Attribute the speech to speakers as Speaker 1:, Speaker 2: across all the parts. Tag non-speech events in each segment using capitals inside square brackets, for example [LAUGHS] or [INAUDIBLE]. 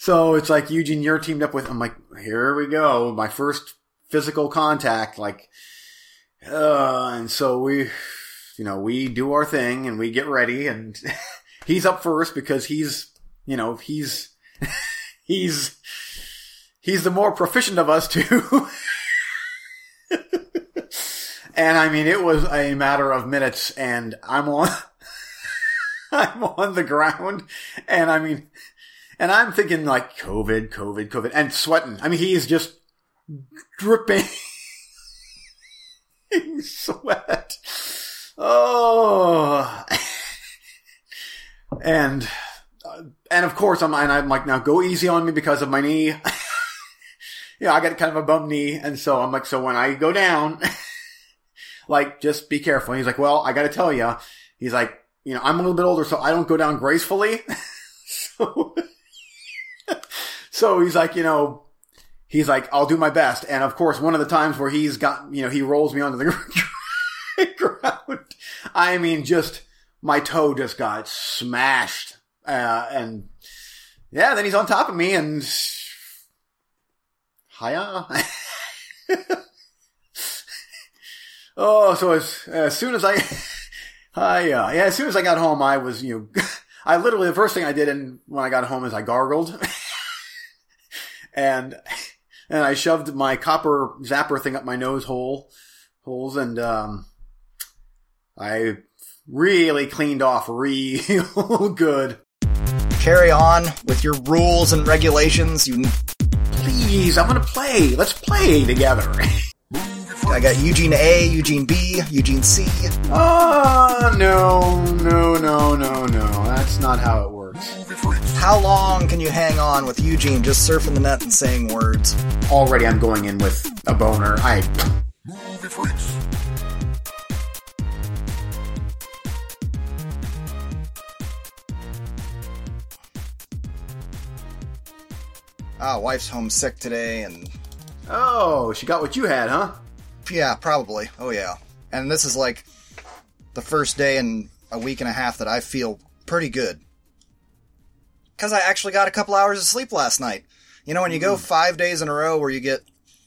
Speaker 1: So it's like Eugene, you're teamed up with. I'm like, here we go, my first physical contact. Like, uh, and so we, you know, we do our thing and we get ready, and [LAUGHS] he's up first because he's, you know, he's [LAUGHS] he's he's the more proficient of us two. [LAUGHS] and I mean, it was a matter of minutes, and I'm on. I'm on the ground, and I mean, and I'm thinking like COVID, COVID, COVID, and sweating. I mean, he's just dripping [LAUGHS] sweat. Oh, [LAUGHS] and uh, and of course I'm and I'm like now go easy on me because of my knee. [LAUGHS] yeah, I got kind of a bum knee, and so I'm like so when I go down, like just be careful. And he's like, well, I got to tell you, he's like, you know, I'm a little bit older, so I don't go down gracefully. so, so he's like, you know, he's like, I'll do my best. And of course, one of the times where he's got, you know, he rolls me onto the [LAUGHS] ground. I mean, just my toe just got smashed. Uh, and yeah, then he's on top of me and hiya. [LAUGHS] oh, so as, as soon as I, [LAUGHS] uh, yeah, as soon as I got home, I was, you know, I literally, the first thing I did in, when I got home is I gargled. And, and I shoved my copper zapper thing up my nose hole, holes, and, um, I really cleaned off real [LAUGHS] good.
Speaker 2: Carry on with your rules and regulations, you.
Speaker 1: Please, I'm gonna play. Let's play together. [LAUGHS]
Speaker 2: I got Eugene A, Eugene B, Eugene C.
Speaker 1: Oh, no, no, no, no, no. That's not how it works.
Speaker 2: How long can you hang on with Eugene just surfing the net and saying words?
Speaker 1: Already I'm going in with a boner. I.
Speaker 2: Ah, wife's homesick today, and
Speaker 1: Oh, she got what you had, huh?
Speaker 2: yeah, probably. Oh yeah. And this is like the first day in a week and a half that I feel pretty good. Cause I actually got a couple hours of sleep last night. You know, when you go five days in a row where you get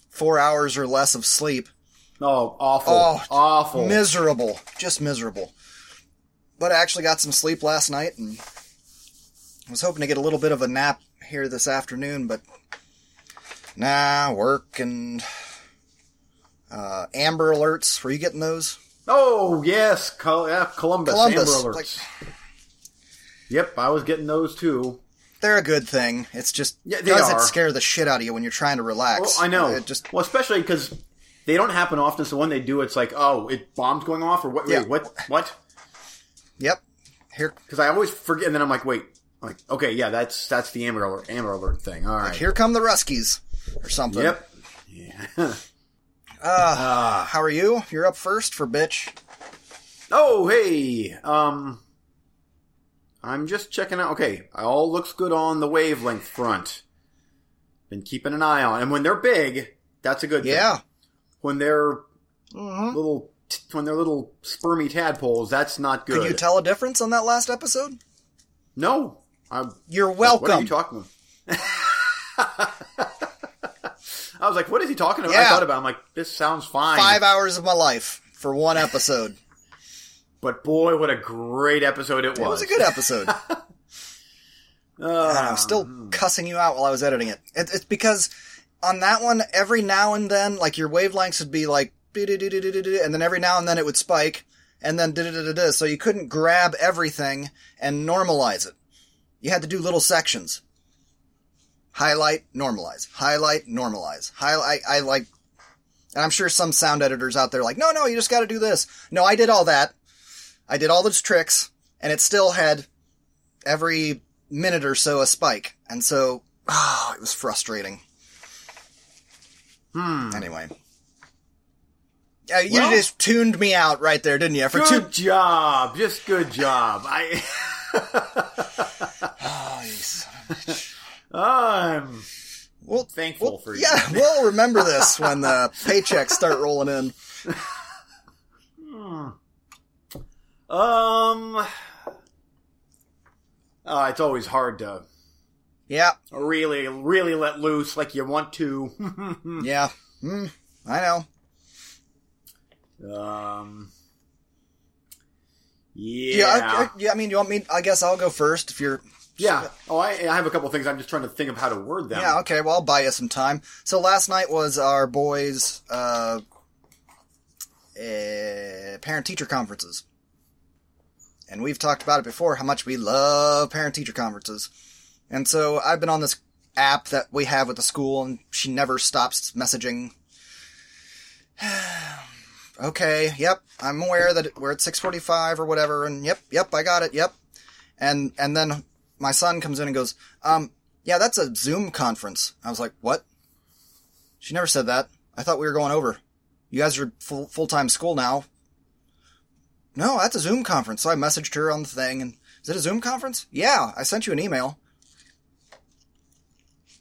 Speaker 2: four hours or less of sleep,
Speaker 1: Oh, awful.
Speaker 2: Oh,
Speaker 1: awful.
Speaker 2: miserable, just miserable. But I actually got some sleep last night and was hoping to get a little bit of a nap here this afternoon, but nah, work and uh, Amber Alerts. Were you getting those?
Speaker 1: oh, yes. Col- yeah, Columbus.
Speaker 2: Columbus,
Speaker 1: Amber Alerts.
Speaker 2: like-
Speaker 1: Yep, I was getting those too.
Speaker 2: They're a good thing. It's just
Speaker 1: Yeah, they
Speaker 2: does
Speaker 1: are.
Speaker 2: it scare the shit out of you when you're trying to relax.
Speaker 1: Well, I know.
Speaker 2: It just
Speaker 1: well, especially because they don't happen often. So when they do, it's like, oh, it bombs going off, or what?
Speaker 2: Yeah.
Speaker 1: Wait, what? What?
Speaker 2: yep. Here,
Speaker 1: Because I always forget, and then I'm like, wait, I'm like, okay, yeah, that's that's the Amber Alert, Amber Alert thing. All right.
Speaker 2: here come the Ruskies or something.
Speaker 1: Yep. Yeah. [LAUGHS]
Speaker 2: Uh, how are you? You're up first for bitch.
Speaker 1: oh, hey. Um, I'm just checking out. Okay, all looks good on the wavelength front. Been keeping an eye on, and when they're big, that's a good. thing.
Speaker 2: Yeah.
Speaker 1: When they're
Speaker 2: Mhm.
Speaker 1: little, when they're little spermy tadpoles, that's not good.
Speaker 2: Could you tell a difference on that last episode?
Speaker 1: No. I'm,
Speaker 2: You're welcome.
Speaker 1: What are you talking about? [LAUGHS] I was like, what is he talking about? I thought about it. I'm like, this sounds fine.
Speaker 2: Five hours of my life for one episode.
Speaker 1: But boy, what a great episode it was.
Speaker 2: It was a good episode. [LAUGHS] I'm still ah. cussing you out while I was editing it. it. It's because on that one, every now and then, like your wavelengths would be like, and then every now and then it would spike, and then so you couldn't grab everything and normalize it. You had to do little sections. Highlight, normalize. Highlight, normalize. Highlight, I like, and I'm sure some sound editors out there are like, no, no, you just gotta do this. No, I did all that. I did all those tricks, and it still had every minute or so a spike. And so, oh, it was frustrating.
Speaker 1: Hmm.
Speaker 2: Anyway. Yeah, you
Speaker 1: Well-
Speaker 2: just tuned me out right there, didn't you? For
Speaker 1: Good
Speaker 2: two.
Speaker 1: job. Just good job. I. [LAUGHS]
Speaker 2: Oh, you son of a bitch.
Speaker 1: I'm
Speaker 2: Well,
Speaker 1: thankful
Speaker 2: well,
Speaker 1: for you.
Speaker 2: yeah, we'll remember this when the paychecks start rolling in. [LAUGHS]
Speaker 1: Um. Uh, it's always hard to
Speaker 2: Yeah,
Speaker 1: Really, really let loose like you want to. [LAUGHS]
Speaker 2: yeah. Mm, I know.
Speaker 1: um.
Speaker 2: Yeah,
Speaker 1: Yeah.
Speaker 2: I, I- yeah. I mean, you want me? I guess I'll go first if you're.
Speaker 1: Yeah. Oh, I, I have a couple things. I'm just trying to think of how to word them.
Speaker 2: Yeah, okay. Well, I'll buy you some time. So last night was our boys' uh, uh, parent-teacher conferences, and we've talked about it before how much we love parent-teacher conferences. And so I've been on this app that we have with the school, and she never stops messaging. [SIGHS] okay, yep, I'm aware that we're at 6:45 or whatever, and yep, yep, I got it, yep. And and then my son comes in and goes, um, yeah, that's a Zoom conference. I was like, what? She never said that. I thought we were going over. You guys are full full time school now. No, that's a Zoom conference. So I messaged her on the thing, and is it a Zoom conference? Yeah, I sent you an email.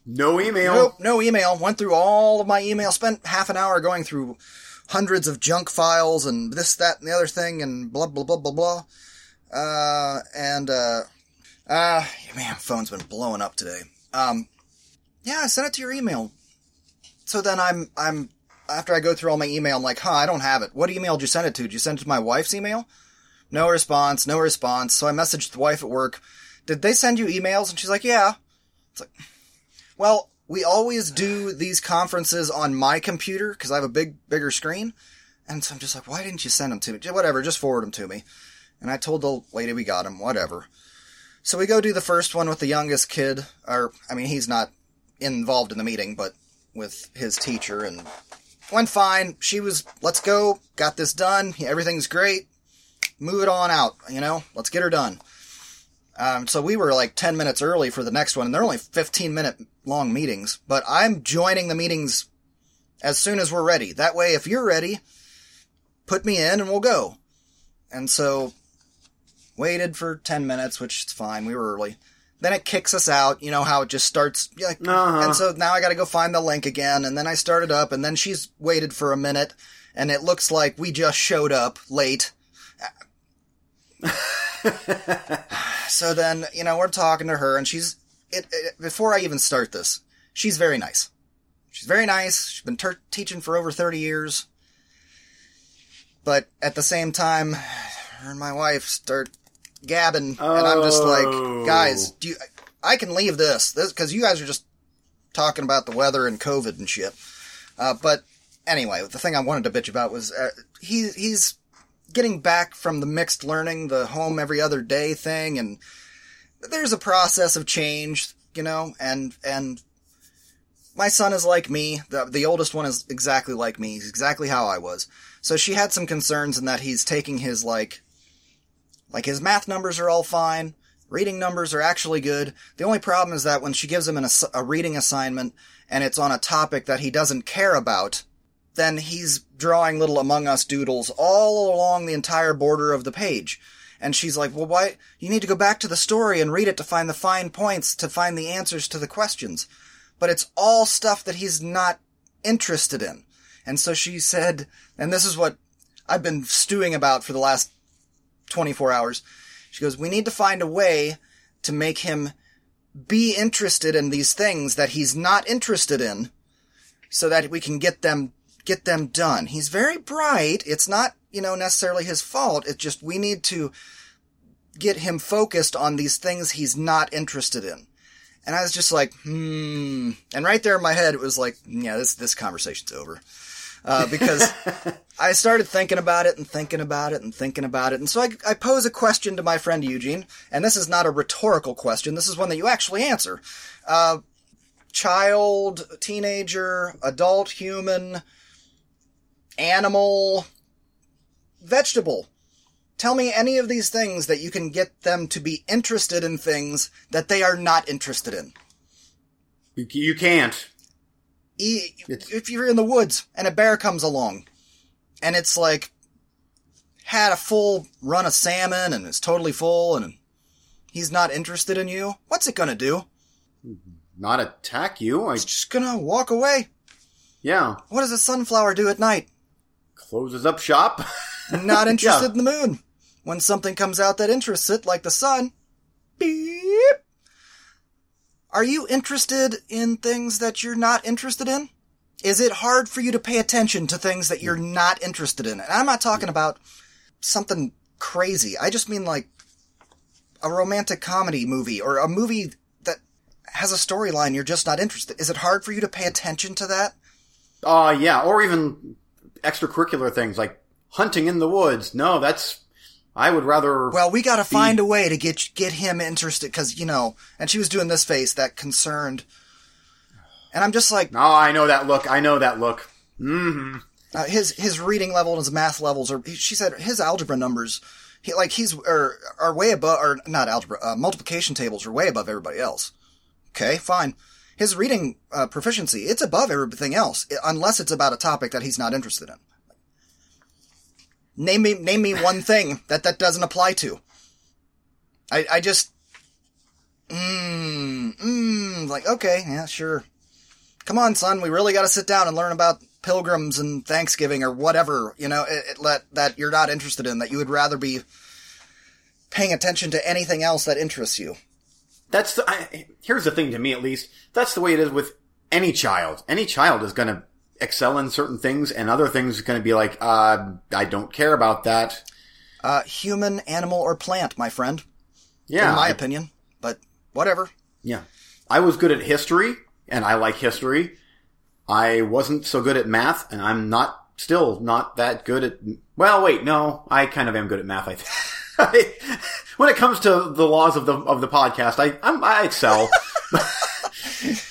Speaker 1: No email.
Speaker 2: Nope, no email. Went through all of my email. Spent half an hour going through hundreds of junk files and this, that, and the other thing, and blah blah blah blah blah. Uh, and uh, uh, man, phone's been blowing up today. Um, yeah, I sent it to your email. So then I'm I'm after I go through all my email, I'm like, huh, I don't have it. What email did you send it to? Did you send it to my wife's email? No response. No response. So I messaged the wife at work. Did they send you emails? And she's like, yeah. It's like, well, we always do these conferences on my computer because I have a big, bigger screen. And so I'm just like, why didn't you send them to me? Whatever, just forward them to me. And I told the lady we got them, whatever. So we go do the first one with the youngest kid, or, I mean, he's not involved in the meeting, but with his teacher, and went fine. She was, let's go, got this done, everything's great, move it on out, you know, let's get her done. Um, so we were like 10 minutes early for the next one, and they're only 15 minute long meetings, but I'm joining the meetings as soon as we're ready. That way, if you're ready, put me in and we'll go. And so, waited for 10 minutes, which is fine, we were early. Then it kicks us out, you know how it just starts, yeah,
Speaker 1: Uh-huh.
Speaker 2: and so now I gotta go find the link again, and then I started up, and then she's waited for a minute, and it looks like we just showed up late. [LAUGHS] so then, you know, we're talking to her, and she's it, it, before I even start this, she's very nice. She's very nice. She's been ter- teaching for over thirty years, but at the same time, her and my wife start gabbing, and I'm just
Speaker 1: Oh.
Speaker 2: like, guys, do you? I can leave this, this because you guys are just talking about the weather and COVID and shit. Uh, but anyway, the thing I wanted to bitch about was uh, he he's getting back from the mixed learning, the home every other day thing, and there's a process of change, you know, and and my son is like me. The the oldest one is exactly like me. He's exactly how I was. So she had some concerns in that he's taking his like like his math numbers are all fine. Reading numbers are actually good. The only problem is that when she gives him an a reading assignment and it's on a topic that he doesn't care about, then he's drawing little Among Us doodles all along the entire border of the page. And she's like, well, why? You need to go back to the story and read it to find the fine points, to find the answers to the questions. But it's all stuff that he's not interested in. And so she said, and this is what I've been stewing about for the last 24 hours. She goes, we need to find a way to make him be interested in these things that he's not interested in so that we can get them get them done. He's very bright. It's not, you know, necessarily his fault. It's just we need to get him focused on these things he's not interested in. And I was just like, hmm. And right there in my head, it was like, yeah, this this conversation's over. Uh, because [LAUGHS] I started thinking about it and thinking about it and thinking about it. And so I, I pose a question to my friend Eugene, and this is not a rhetorical question. This is one that you actually answer. Uh, child, teenager, adult, human, animal, vegetable. Tell me any of these things that you can get them to be interested in things that they are not interested in.
Speaker 1: You, you can't.
Speaker 2: E- if you're in the woods and a bear comes along and it's like had a full run of salmon and is totally full and he's not interested in you, what's it gonna do?
Speaker 1: Not attack you. I,
Speaker 2: It's just gonna walk away.
Speaker 1: yeah.
Speaker 2: What does a sunflower do at night?
Speaker 1: Closes up shop. [LAUGHS]
Speaker 2: Not interested
Speaker 1: Yeah.
Speaker 2: in the moon. When something comes out that interests it, like the sun, beep. Are you interested in things that you're not interested in? Is it hard for you to pay attention to things that you're not interested in? And I'm not talking about something crazy. I just mean like a romantic comedy movie or a movie that has a storyline you're just not interested. Is it hard for you to pay attention to that?
Speaker 1: Uh, yeah, or even extracurricular things like hunting in the woods. No, that's, I would rather.
Speaker 2: Well, we gotta find a way to get, get him interested, cause, you know, and she was doing this face, that concerned. And I'm just like,
Speaker 1: Oh, I know that look. I know that look. Mm-hmm.
Speaker 2: uh, his, his reading level and his math levels are, she said his algebra numbers, he, like he's, are, are way above, or not algebra, uh, multiplication tables are way above everybody else. Okay, fine. His reading uh, proficiency, it's above everything else, unless it's about a topic that he's not interested in. Name me, name me [LAUGHS] one thing that that doesn't apply to. I, I just, mmm, mmm, like, okay, yeah, sure. Come on, son, we really gotta sit down and learn about pilgrims and Thanksgiving or whatever, you know, it, it let, that you're not interested in, that you would rather be paying attention to anything else that interests you.
Speaker 1: That's the, I, here's the thing to me at least. That's the way it is with any child. Any child is going to excel in certain things and other things are going to be like, uh, I don't care about that.
Speaker 2: Uh, human, animal, or plant, my friend.
Speaker 1: Yeah.
Speaker 2: In my
Speaker 1: I-
Speaker 2: opinion. But whatever.
Speaker 1: Yeah. I was good at history and I like history. I wasn't so good at math and I'm not still not that good at, well, wait, no, I kind of am good at math, I think. [LAUGHS] when it comes to the laws of the, of the podcast, I, I'm, I excel. [LAUGHS]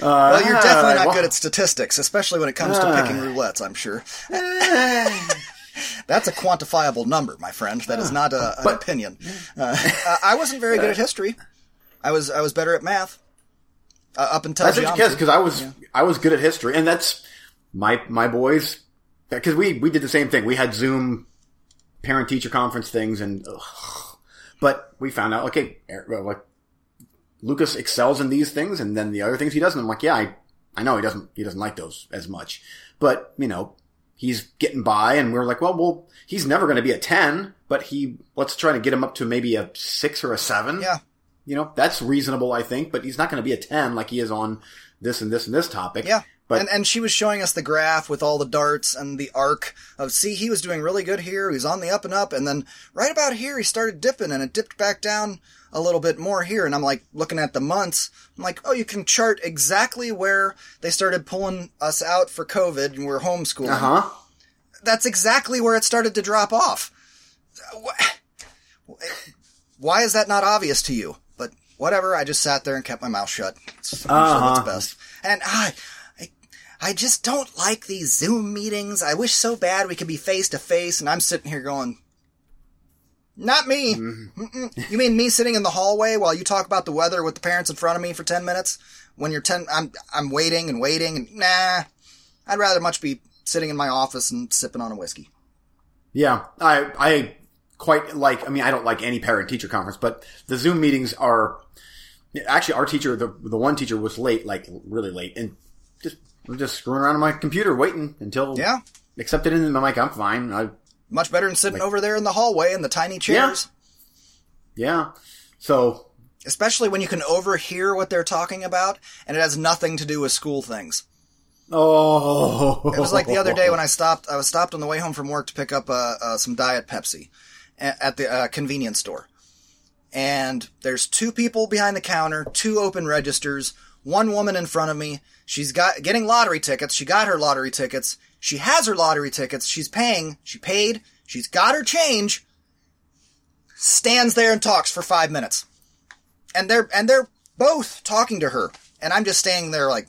Speaker 2: Well, you're definitely not
Speaker 1: well-
Speaker 2: good at statistics, especially when it comes to
Speaker 1: Ah.
Speaker 2: picking roulettes, I'm sure. [LAUGHS] That's a quantifiable number, my friend. That is not a, an
Speaker 1: But-
Speaker 2: opinion. Uh, I wasn't very good at history. I was I was better at math. Uh, up until
Speaker 1: That's
Speaker 2: geometry.
Speaker 1: because I was I was good at history, and that's my my boys. Because we we did the same thing. We had Zoom parent teacher conference things, and ugh. but we found out okay, er, like Lucas excels in these things, and then the other things he doesn't. I'm like, yeah, I I know he doesn't he doesn't like those as much, but you know he's getting by, and we're like, well, well, he's never going to be a ten, but he let's try to get him up to maybe a six or a seven.
Speaker 2: Yeah.
Speaker 1: You know, that's reasonable, I think, but he's not going to be a 10 like he is on this and this and this topic.
Speaker 2: Yeah.
Speaker 1: But
Speaker 2: and and she was showing us the graph with all the darts and the arc of see he was doing really good here, he was on the up and up, and then right about here he started dipping and it dipped back down a little bit more here, and I'm like looking at the months, I'm like, oh you can chart exactly where they started pulling us out for COVID and we're homeschooling.
Speaker 1: uh huh.
Speaker 2: That's exactly where it started to drop off. Why is that not obvious to you? Whatever, I just sat there and kept my mouth shut. Sure
Speaker 1: Uh-huh.
Speaker 2: that's best. And I, I, I just don't like these Zoom meetings. I wish so bad we could be face to face. And I'm sitting here going, not me. Mm-mm. You mean me sitting in the hallway while you talk about the weather with the parents in front of me for 10 minutes? When you're 10, I'm, I'm waiting and waiting and nah, I'd rather much be sitting in my office and sipping on a whiskey.
Speaker 1: Yeah. I, I quite like, I mean, I don't like any parent teacher conference, but the Zoom meetings are, actually our teacher, the, the one teacher was late, like really late and just, I'm just screwing around on my computer waiting until
Speaker 2: Yeah.
Speaker 1: accepted in. I'm like, I'm fine. I,
Speaker 2: Much better than sitting over there in the hallway in the tiny chairs.
Speaker 1: yeah. yeah. So
Speaker 2: Especially when you can overhear what they're talking about and it has nothing to do with school things.
Speaker 1: Oh,
Speaker 2: It was like the other day [LAUGHS] when I stopped. I was stopped on the way home from work to pick up uh, uh, some Diet Pepsi at the uh, convenience store. And there's two people behind the counter, two open registers, one woman in front of me. She's got getting lottery tickets. She got her lottery tickets. She has her lottery tickets. She's paying. She paid. She's got her change. Stands there and talks for five minutes, and they're and they're both talking to her, and I'm just standing there like,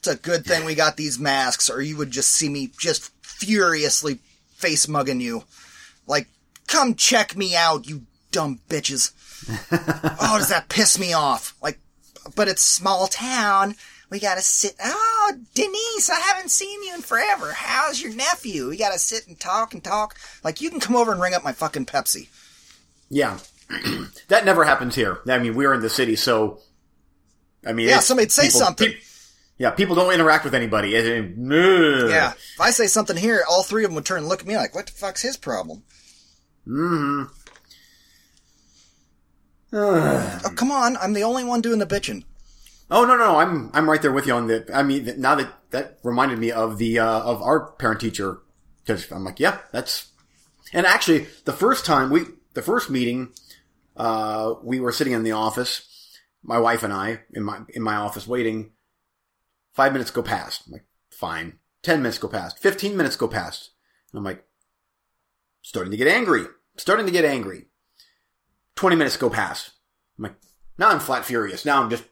Speaker 2: it's a good thing we got these masks, or you would just see me just furiously face mugging you. Like, come check me out, you dumb bitches. [LAUGHS] oh, does that piss me off? Like, but it's small town. We gotta sit. Oh, Denise, I haven't seen you in forever. How's your nephew? We gotta sit and talk and talk. Like, you can come over and ring up my fucking Pepsi.
Speaker 1: Yeah. [CLEARS THROAT] that never happens here. I mean, we're in the city, so I mean,
Speaker 2: Yeah, somebody'd say
Speaker 1: people-
Speaker 2: something.
Speaker 1: pe- yeah, people don't interact with anybody. It- it- ugh.
Speaker 2: Yeah. If I say something here, all three of them would turn and look at me like, what the fuck's his problem?
Speaker 1: Mhm.
Speaker 2: Oh, come on, I'm the only one doing the bitching.
Speaker 1: Oh no, no, no, I'm I'm right there with you on the. I mean, now that that reminded me of the uh, of our parent teacher because I'm like, yeah, that's. And actually, the first time we, the first meeting, uh, we were sitting in the office, my wife and I in my in my office waiting. Five minutes go past. I'm like, fine. Ten minutes go past. Fifteen minutes go past. And I'm like, starting to get angry. Starting to get angry. 20 minutes go past. I'm like, now I'm flat furious. Now I'm just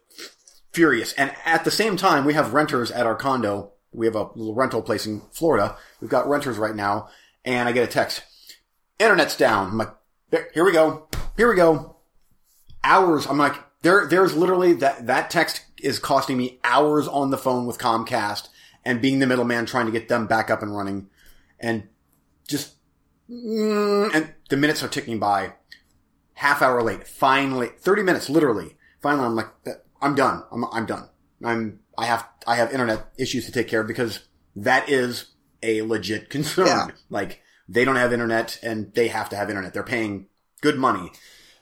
Speaker 1: furious. And at the same time, we have renters at our condo. We have a little rental place in Florida. We've got renters right now. And I get a text. Internet's down. I'm like, here we go. Here we go. Hours. I'm like, there, there's literally that, that text is costing me hours on the phone with Comcast and being the middleman trying to get them back up and running. And just, mm, and the minutes are ticking by half hour late. Finally, 30 minutes, literally. Finally, I'm like, I'm done. I'm, I'm done. I'm, I have, I have internet issues to take care of because that is a legit [LAUGHS] concern.
Speaker 2: Yeah.
Speaker 1: Like, they don't have internet and they have to have internet. They're paying good money.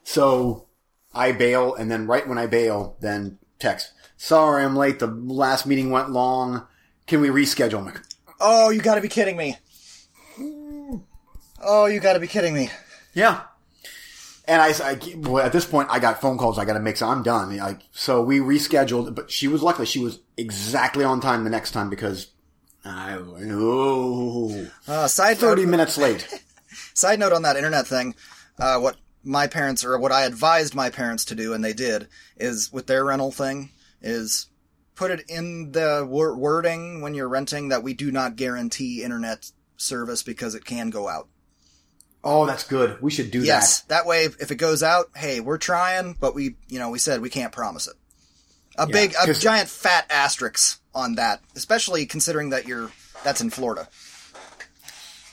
Speaker 1: So I bail and then right when I bail, then text, sorry, I'm late. The last meeting went long. Can we reschedule? Like,
Speaker 2: Oh, you gotta be kidding me. Oh, you gotta be kidding me.
Speaker 1: Yeah. And I, I well, at this point, I got phone calls I got to make, so I'm done. Like, so we rescheduled, but she was luckily she was exactly on time the next time because I oh,
Speaker 2: Uh, side
Speaker 1: thirty
Speaker 2: note,
Speaker 1: minutes late. [LAUGHS]
Speaker 2: side note on that internet thing, uh, what my parents or what I advised my parents to do, and they did, is with their rental thing, is put it in the wor- wording when you're renting that we do not guarantee internet service because it can go out.
Speaker 1: Oh, that's good. We should do
Speaker 2: Yes, that way if it goes out, hey, we're trying, but we, you know, we said we can't promise it. A
Speaker 1: Yeah,
Speaker 2: big, a giant fat asterisk on that, especially considering that you're that's in Florida.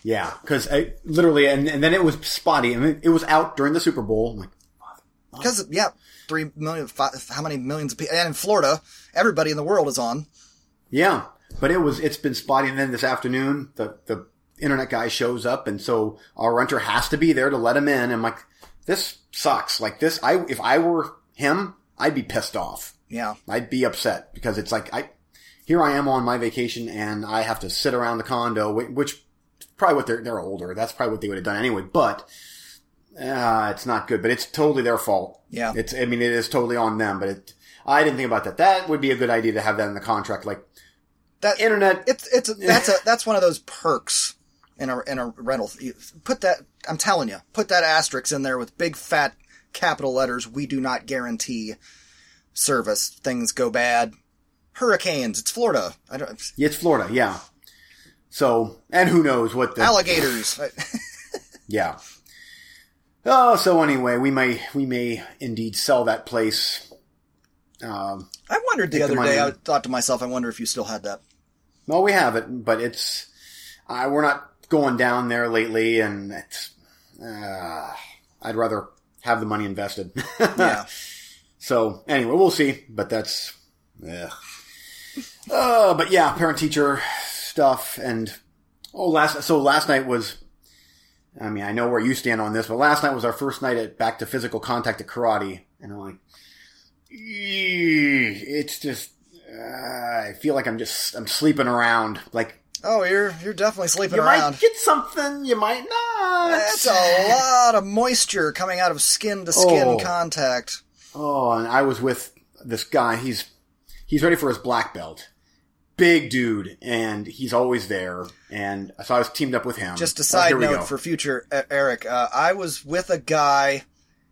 Speaker 1: Yeah, because uh, literally, and, and then it was spotty. I mean, it was out during the Super Bowl. I'm like,
Speaker 2: Because yeah, three million, five, how many millions of people? And in Florida, everybody in the world is on.
Speaker 1: Yeah, but it was it's been spotty. And then this afternoon, the the internet guy shows up, and so our renter has to be there to let him in. I'm like, this sucks. Like this, I if I were him, I'd be pissed off.
Speaker 2: Yeah,
Speaker 1: I'd be upset because it's like I here I am on my vacation and I have to sit around the condo, which probably what they're they're older. That's probably what they would have done anyway. But uh, it's not good. But it's totally their fault.
Speaker 2: Yeah.
Speaker 1: it's I mean it is totally on them. But it I didn't think about that. That would be a good idea to have that in the contract. Like
Speaker 2: that
Speaker 1: internet.
Speaker 2: it's it's that's a that's one of those perks in a in a rental. Put that. I'm telling you, put that asterisk in there with big fat capital letters. We do not guarantee service. Things go bad. Hurricanes. It's Florida. I don't.
Speaker 1: Yeah, it's Florida, yeah. So, and who knows what the
Speaker 2: Alligators. [LAUGHS]
Speaker 1: yeah. Oh, so anyway, we may we may indeed sell that place. Um,
Speaker 2: I wondered the other day. I thought to myself, I wonder if you still had that.
Speaker 1: well, we have it, but it's uh, we're not going down there lately, and it's uh, I'd rather have the money invested. [LAUGHS]
Speaker 2: Yeah.
Speaker 1: So anyway, we'll see. But that's, ugh. uh, but yeah, parent teacher stuff and oh, last so last night was. I mean, I know where you stand on this, but last night was our first night at back to physical contact at karate, and I'm like, it's just. Uh, I feel like I'm just I'm sleeping around. Like
Speaker 2: Oh, you're you're definitely sleeping
Speaker 1: you
Speaker 2: around.
Speaker 1: You might get something, you might not.
Speaker 2: That's a lot of moisture coming out of skin to skin
Speaker 1: Oh.
Speaker 2: contact.
Speaker 1: Oh, and I was with this guy. He's he's ready for his black belt. Big dude, and he's always there. And so I was teamed up with him.
Speaker 2: Just a
Speaker 1: Oh,
Speaker 2: side
Speaker 1: we
Speaker 2: note for future Eric. Uh, I was with a guy.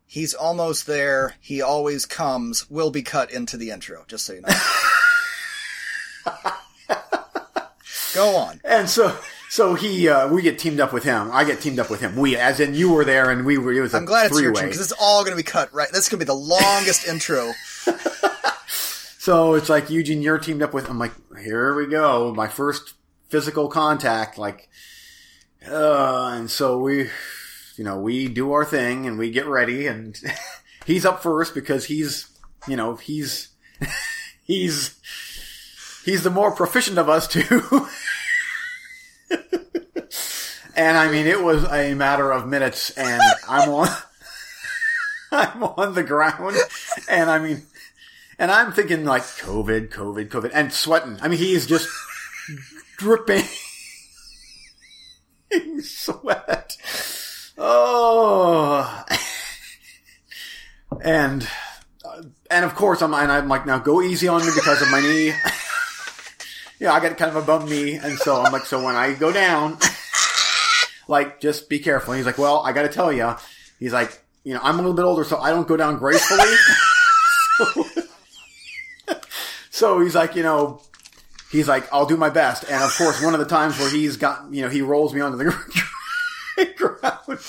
Speaker 2: He's almost there. He always comes. Will be cut into the intro, just so you know. [LAUGHS] Go on.
Speaker 1: And so so he uh, we get teamed up with him. I get teamed up with him. We, as in you were there, and we were. It was
Speaker 2: I'm glad it's your
Speaker 1: three-way.
Speaker 2: turn because it's all going to be cut right. This is going to be the longest intro. [LAUGHS]
Speaker 1: So it's like Eugene, you're teamed up with. I'm like, here we go, my first physical contact. Like, uh, and so we, you know, we do our thing and we get ready, and [LAUGHS] he's up first because he's, you know, he's, [LAUGHS] he's, he's the more proficient of us two. [LAUGHS] and I mean, it was a matter of minutes, and I'm on. I'm on the ground, and I mean, and I'm thinking like COVID, COVID, COVID, and sweating. I mean, he's just [LAUGHS] dripping sweat. Oh, and uh, and of course I'm and I'm like now go easy on me because of my knee. [LAUGHS] yeah, I got kind of a bum knee, and so I'm like so when I go down, like just be careful. And he's like, well, I got to tell you, he's like, you know, I'm a little bit older, so I don't go down gracefully. [LAUGHS] so, he's like, you know, he's like, I'll do my best. And of course, one of the times where he's got, you know, he rolls me onto the [LAUGHS] ground.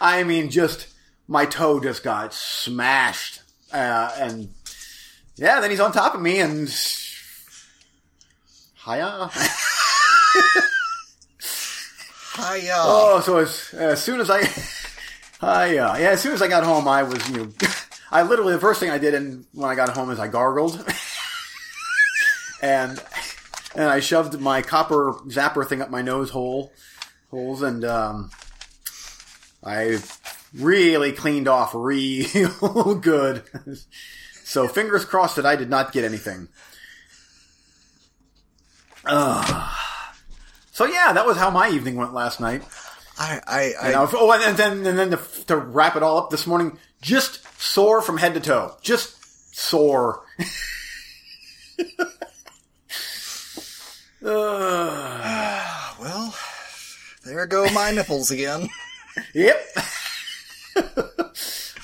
Speaker 1: I mean, just my toe just got smashed. Uh, and yeah, then he's on top of me and hiya.
Speaker 2: Hiya.
Speaker 1: Oh, so as, as soon as I, [LAUGHS] hiya. Yeah, as soon as I got home, I was, you know, [LAUGHS] I literally, the first thing I did and when I got home is I gargled. And, and I shoved my copper zapper thing up my nose hole, holes, and, um, I really cleaned off real [LAUGHS] good. so fingers crossed that I did not get anything. Uh, so yeah, that was how my evening went last night.
Speaker 2: I, I, I
Speaker 1: You know, oh, and then and then to, to wrap it all up this morning, just sore from head to toe, just sore. [LAUGHS] uh,
Speaker 2: well, there go my nipples again. [LAUGHS]
Speaker 1: Yep. [LAUGHS]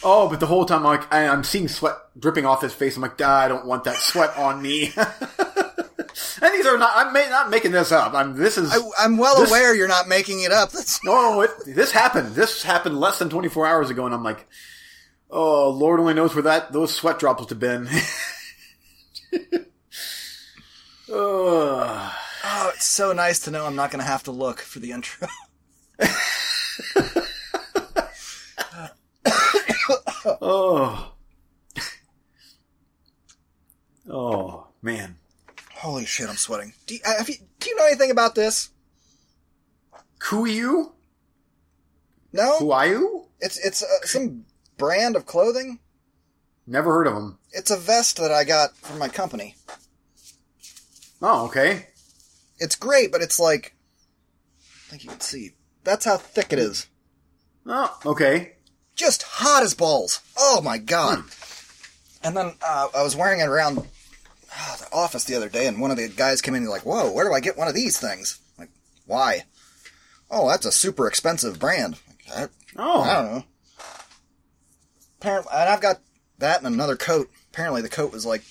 Speaker 1: oh, but the whole time I'm like, I, I'm seeing sweat dripping off his face. I'm like, ah, I don't want that sweat on me. [LAUGHS] and these are not. I'm ma- not making this up. I'm. This is.
Speaker 2: I, I'm well
Speaker 1: This-
Speaker 2: aware you're not making it up. That's
Speaker 1: no, it, this happened. This happened less than 24 hours ago, and I'm like, oh, Lord only knows where that those sweat droplets have been. Ugh.
Speaker 2: Oh, it's so nice to know I'm not going to have to look for the intro. [LAUGHS]
Speaker 1: oh. Oh man.
Speaker 2: Holy shit, I'm sweating. Do you, have you, do you know anything about this?
Speaker 1: Kuiu?
Speaker 2: No,
Speaker 1: Kuayu?
Speaker 2: it's it's uh, some brand of clothing.
Speaker 1: Never heard of them.
Speaker 2: It's a vest that I got from my company.
Speaker 1: Oh, okay.
Speaker 2: It's great, but it's like I think you can see. That's how thick it is.
Speaker 1: Oh, okay.
Speaker 2: Just hot as balls. Oh my god. And then uh, I was wearing it around uh, the office the other day, and one of the guys came in and like, "Whoa, where do I get one of these things?" I'm like, why? Oh, that's a super expensive brand. Like, I, I
Speaker 1: Oh,
Speaker 2: don't know. Apparently, and I've got that and another coat. Apparently, the coat was like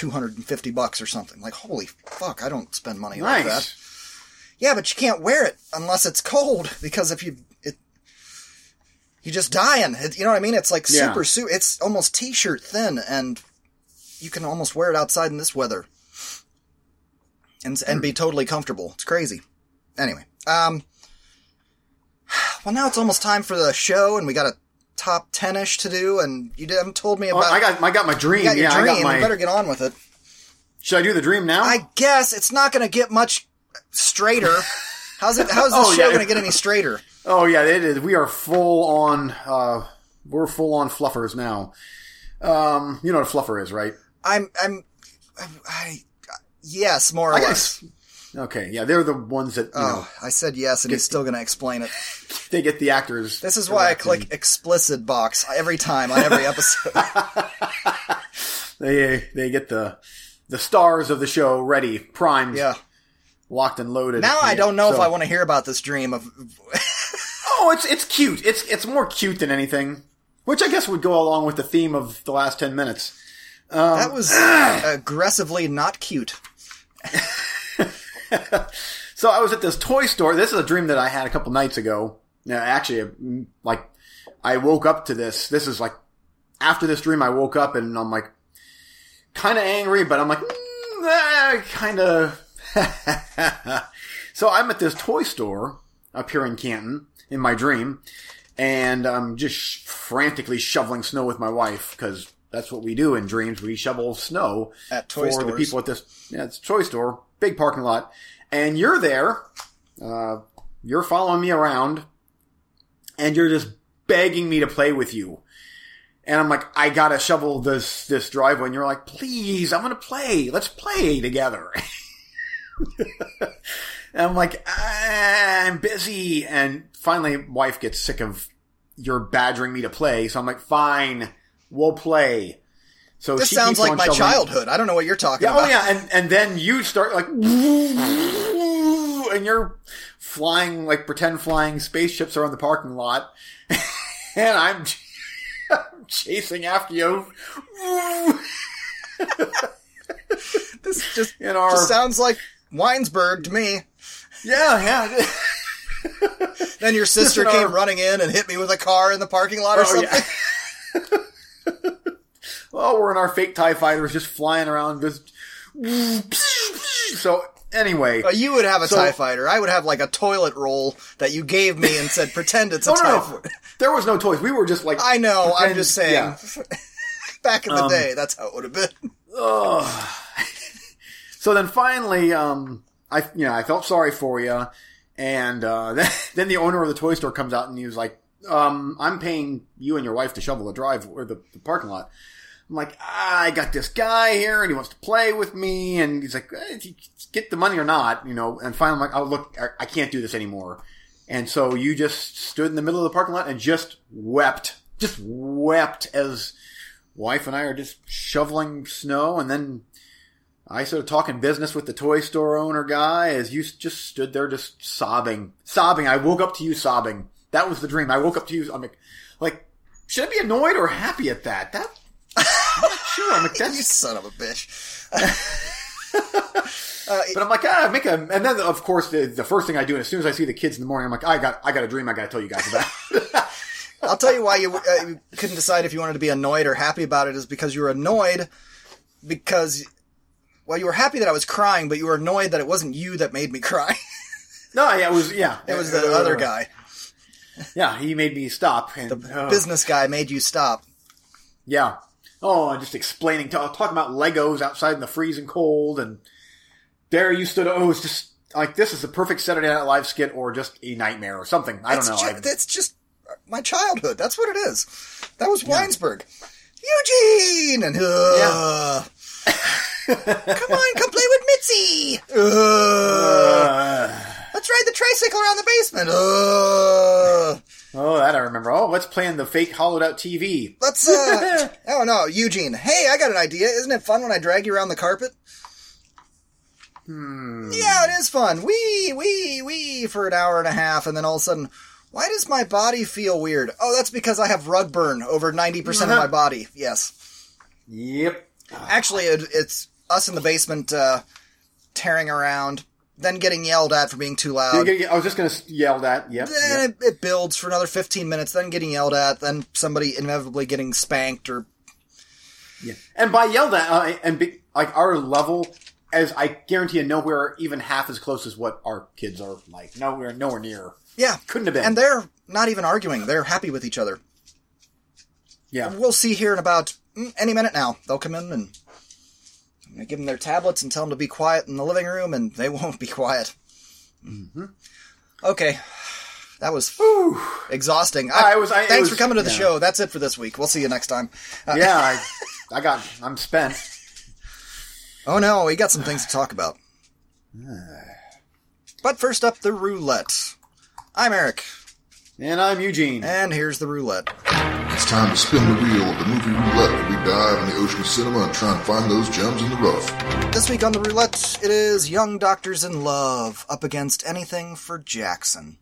Speaker 2: two hundred and fifty bucks or something. Like, holy fuck! I don't spend money like that. Yeah, but you can't wear it unless it's cold [LAUGHS] because if you it you just dying. It, you know what I mean? It's like
Speaker 1: Yeah.
Speaker 2: super super. It's almost t-shirt thin, and you can almost wear it outside in this weather and and be totally comfortable. It's crazy. Anyway, um, [SIGHS] well now it's almost time for the show, and we got a top ten ish to do, and you haven't told me
Speaker 1: Oh,
Speaker 2: about.
Speaker 1: I got I got my dream.
Speaker 2: you got your
Speaker 1: yeah,
Speaker 2: dream.
Speaker 1: I got my.
Speaker 2: You better get on with it.
Speaker 1: Should I do the dream now?
Speaker 2: I guess it's not going to get much straighter. [LAUGHS] How's it? How's this
Speaker 1: Oh,
Speaker 2: show
Speaker 1: yeah.
Speaker 2: going to get any straighter?
Speaker 1: Oh yeah, it is. We are full on. Uh, we're full on fluffers now. Um, you know what a fluffer is, right?
Speaker 2: I'm. I'm. I. I yes, more or
Speaker 1: I
Speaker 2: less.
Speaker 1: guess. Okay, yeah, they're the ones that you know
Speaker 2: Oh, I said yes, and he's still going to explain it. [LAUGHS]
Speaker 1: they get the actors.
Speaker 2: This is why I click explicit box every time on every episode. [LAUGHS]
Speaker 1: They they get the the stars of the show ready, primed,
Speaker 2: yeah.
Speaker 1: locked and loaded.
Speaker 2: Now I don't know if I want to hear about this dream of. [LAUGHS]
Speaker 1: Oh, it's it's cute. It's it's more cute than anything, which I guess would go along with the theme of the last ten minutes. Um,
Speaker 2: That was [CLEARS THROAT] aggressively not cute. [LAUGHS]
Speaker 1: So I was at this toy store. This is a dream that I had a couple nights ago. Now, actually, mm, like I woke up to this. This is like after this dream, I woke up and I'm like kind of angry, but I'm like mm, kind of. [LAUGHS] so I'm at this toy store up here in Canton in my dream, and I'm just frantically shoveling snow with my wife because that's what we do in dreams. We shovel snow
Speaker 2: At toy
Speaker 1: for the people at this. Yeah, it's toy store, big parking lot, and you're there. Uh, you're following me around, and you're just begging me to play with you. And I'm like, I gotta shovel this, this driveway. And you're like, please, I'm gonna play. Let's play together. [LAUGHS] and I'm like, I'm busy. And finally, wife gets sick of your badgering me to play. So I'm like, fine, we'll play. So
Speaker 2: This sounds like my childhood. I don't know what you're talking
Speaker 1: Yeah, oh,
Speaker 2: about.
Speaker 1: oh yeah, and and then you start like, and you're flying like pretend flying spaceships around the parking lot, [LAUGHS] and I'm, I'm chasing after you. [LAUGHS]
Speaker 2: This just,
Speaker 1: In our
Speaker 2: just sounds like Weinsberg to me.
Speaker 1: yeah yeah. [LAUGHS]
Speaker 2: Then your sister
Speaker 1: our-
Speaker 2: came running in and hit me with a car in the parking lot or
Speaker 1: Oh,
Speaker 2: something.
Speaker 1: yeah. Oh, we're in our fake Tie fighters, just flying around. Just so anyway.
Speaker 2: Uh, you would have a
Speaker 1: So-
Speaker 2: TIE fighter. I would have like a toilet roll that you gave me and said, pretend it's [LAUGHS] a
Speaker 1: Oh,
Speaker 2: TIE
Speaker 1: no, no.
Speaker 2: fighter.
Speaker 1: There was no toys. We were just like
Speaker 2: I know, I'm just saying.
Speaker 1: yeah. [LAUGHS]
Speaker 2: Back in the
Speaker 1: Um,
Speaker 2: day, that's how it would have been.
Speaker 1: Ugh. [LAUGHS] so then finally, um, I you know I felt sorry for you, and uh, then, then the owner of the toy store comes out and he was like, um, "I'm paying you and your wife to shovel the drive or the, the parking lot." I'm like, ah, I got this guy here and he wants to play with me, and he's like, eh, "Get the money or not?" You know. And finally, I'm like, "Oh look, I, can't do this anymore." And so you just stood in the middle of the parking lot and just wept, just wept as wife and I are just shoveling snow, and then I started talking business with the toy store owner guy as you just stood there just sobbing, sobbing. I woke up to you sobbing. That was the dream. I woke up to you. I'm like, like, should I be annoyed or happy at that? That I'm sure. I'm like, [LAUGHS]
Speaker 2: you son of a bitch. [LAUGHS]
Speaker 1: But I'm like, ah, make a. And then of course the the first thing I do, and as soon as I see the kids in the morning, I'm like, I got I got a dream. I got to tell you guys about. [LAUGHS]
Speaker 2: I'll tell you why you, uh, couldn't decide if you wanted to be annoyed or happy about it is because you were annoyed because, well, you were happy that I was crying, but you were annoyed that it wasn't you that made me cry.
Speaker 1: no, yeah, it was yeah,
Speaker 2: it was the other guy.
Speaker 1: Yeah, he made me stop. And,
Speaker 2: The
Speaker 1: oh.
Speaker 2: business guy made you stop.
Speaker 1: Yeah. Oh, just explaining, ta- talking about Legos outside in the freezing cold, and there you stood. Oh, it's just like this is the perfect Saturday Night Live skit, or just a nightmare, or something. I don't know.
Speaker 2: Ju- that's just my childhood. That's what it is. That was Weinsberg. Eugene! And, uh, come on, come play with Mitzi! [LAUGHS] Uh, let's ride the tricycle around the basement! Uh,
Speaker 1: oh, that I remember. Oh, let's play in the fake hollowed out TV.
Speaker 2: let's, uh, [LAUGHS] oh no, Eugene. Hey, I got an idea. Isn't it fun when I drag you around the carpet?
Speaker 1: Hmm.
Speaker 2: Yeah, it is fun. Wee, wee, wee for an hour and a half, and then all of a sudden, why does my body feel weird? Oh, that's because I have rug burn over 90% of my body. Yes.
Speaker 1: Yep.
Speaker 2: Actually, it, it's us in the basement uh, tearing around, then getting yelled at for being too loud.
Speaker 1: I was just gonna yell that. Yep.
Speaker 2: Then
Speaker 1: yep.
Speaker 2: it, it builds for another 15 minutes, then getting yelled at, then somebody inevitably getting spanked or.
Speaker 1: Yeah. And by yelled at, uh, and be, like our level, as I guarantee you, nowhere even half as close as what our kids are like. Nowhere, nowhere near.
Speaker 2: Yeah.
Speaker 1: Couldn't have been.
Speaker 2: And they're not even arguing. They're happy with each other.
Speaker 1: yeah.
Speaker 2: We'll see here in about mm, any minute now. They'll come in and I'm give them their tablets and tell them to be quiet in the living room, and they [LAUGHS] won't be quiet.
Speaker 1: Mm-hmm.
Speaker 2: Okay, that was
Speaker 1: Whew.
Speaker 2: exhausting.
Speaker 1: I was- I-
Speaker 2: thanks
Speaker 1: was-
Speaker 2: for coming to the
Speaker 1: yeah.
Speaker 2: show. That's it for this week. We'll see you next time. Uh,
Speaker 1: yeah, [LAUGHS] I, I got, I'm spent.
Speaker 2: Oh no, we got some things to talk about. [SIGHS] But first up, the roulette. I'm Eric,
Speaker 1: And I'm Eugene.
Speaker 2: and here's the roulette.
Speaker 3: It's time to spin the wheel dive in the ocean of cinema and try and find those gems in the rough.
Speaker 2: This week on the roulette, it is Young Doctors in Love up against Anything for Jackson.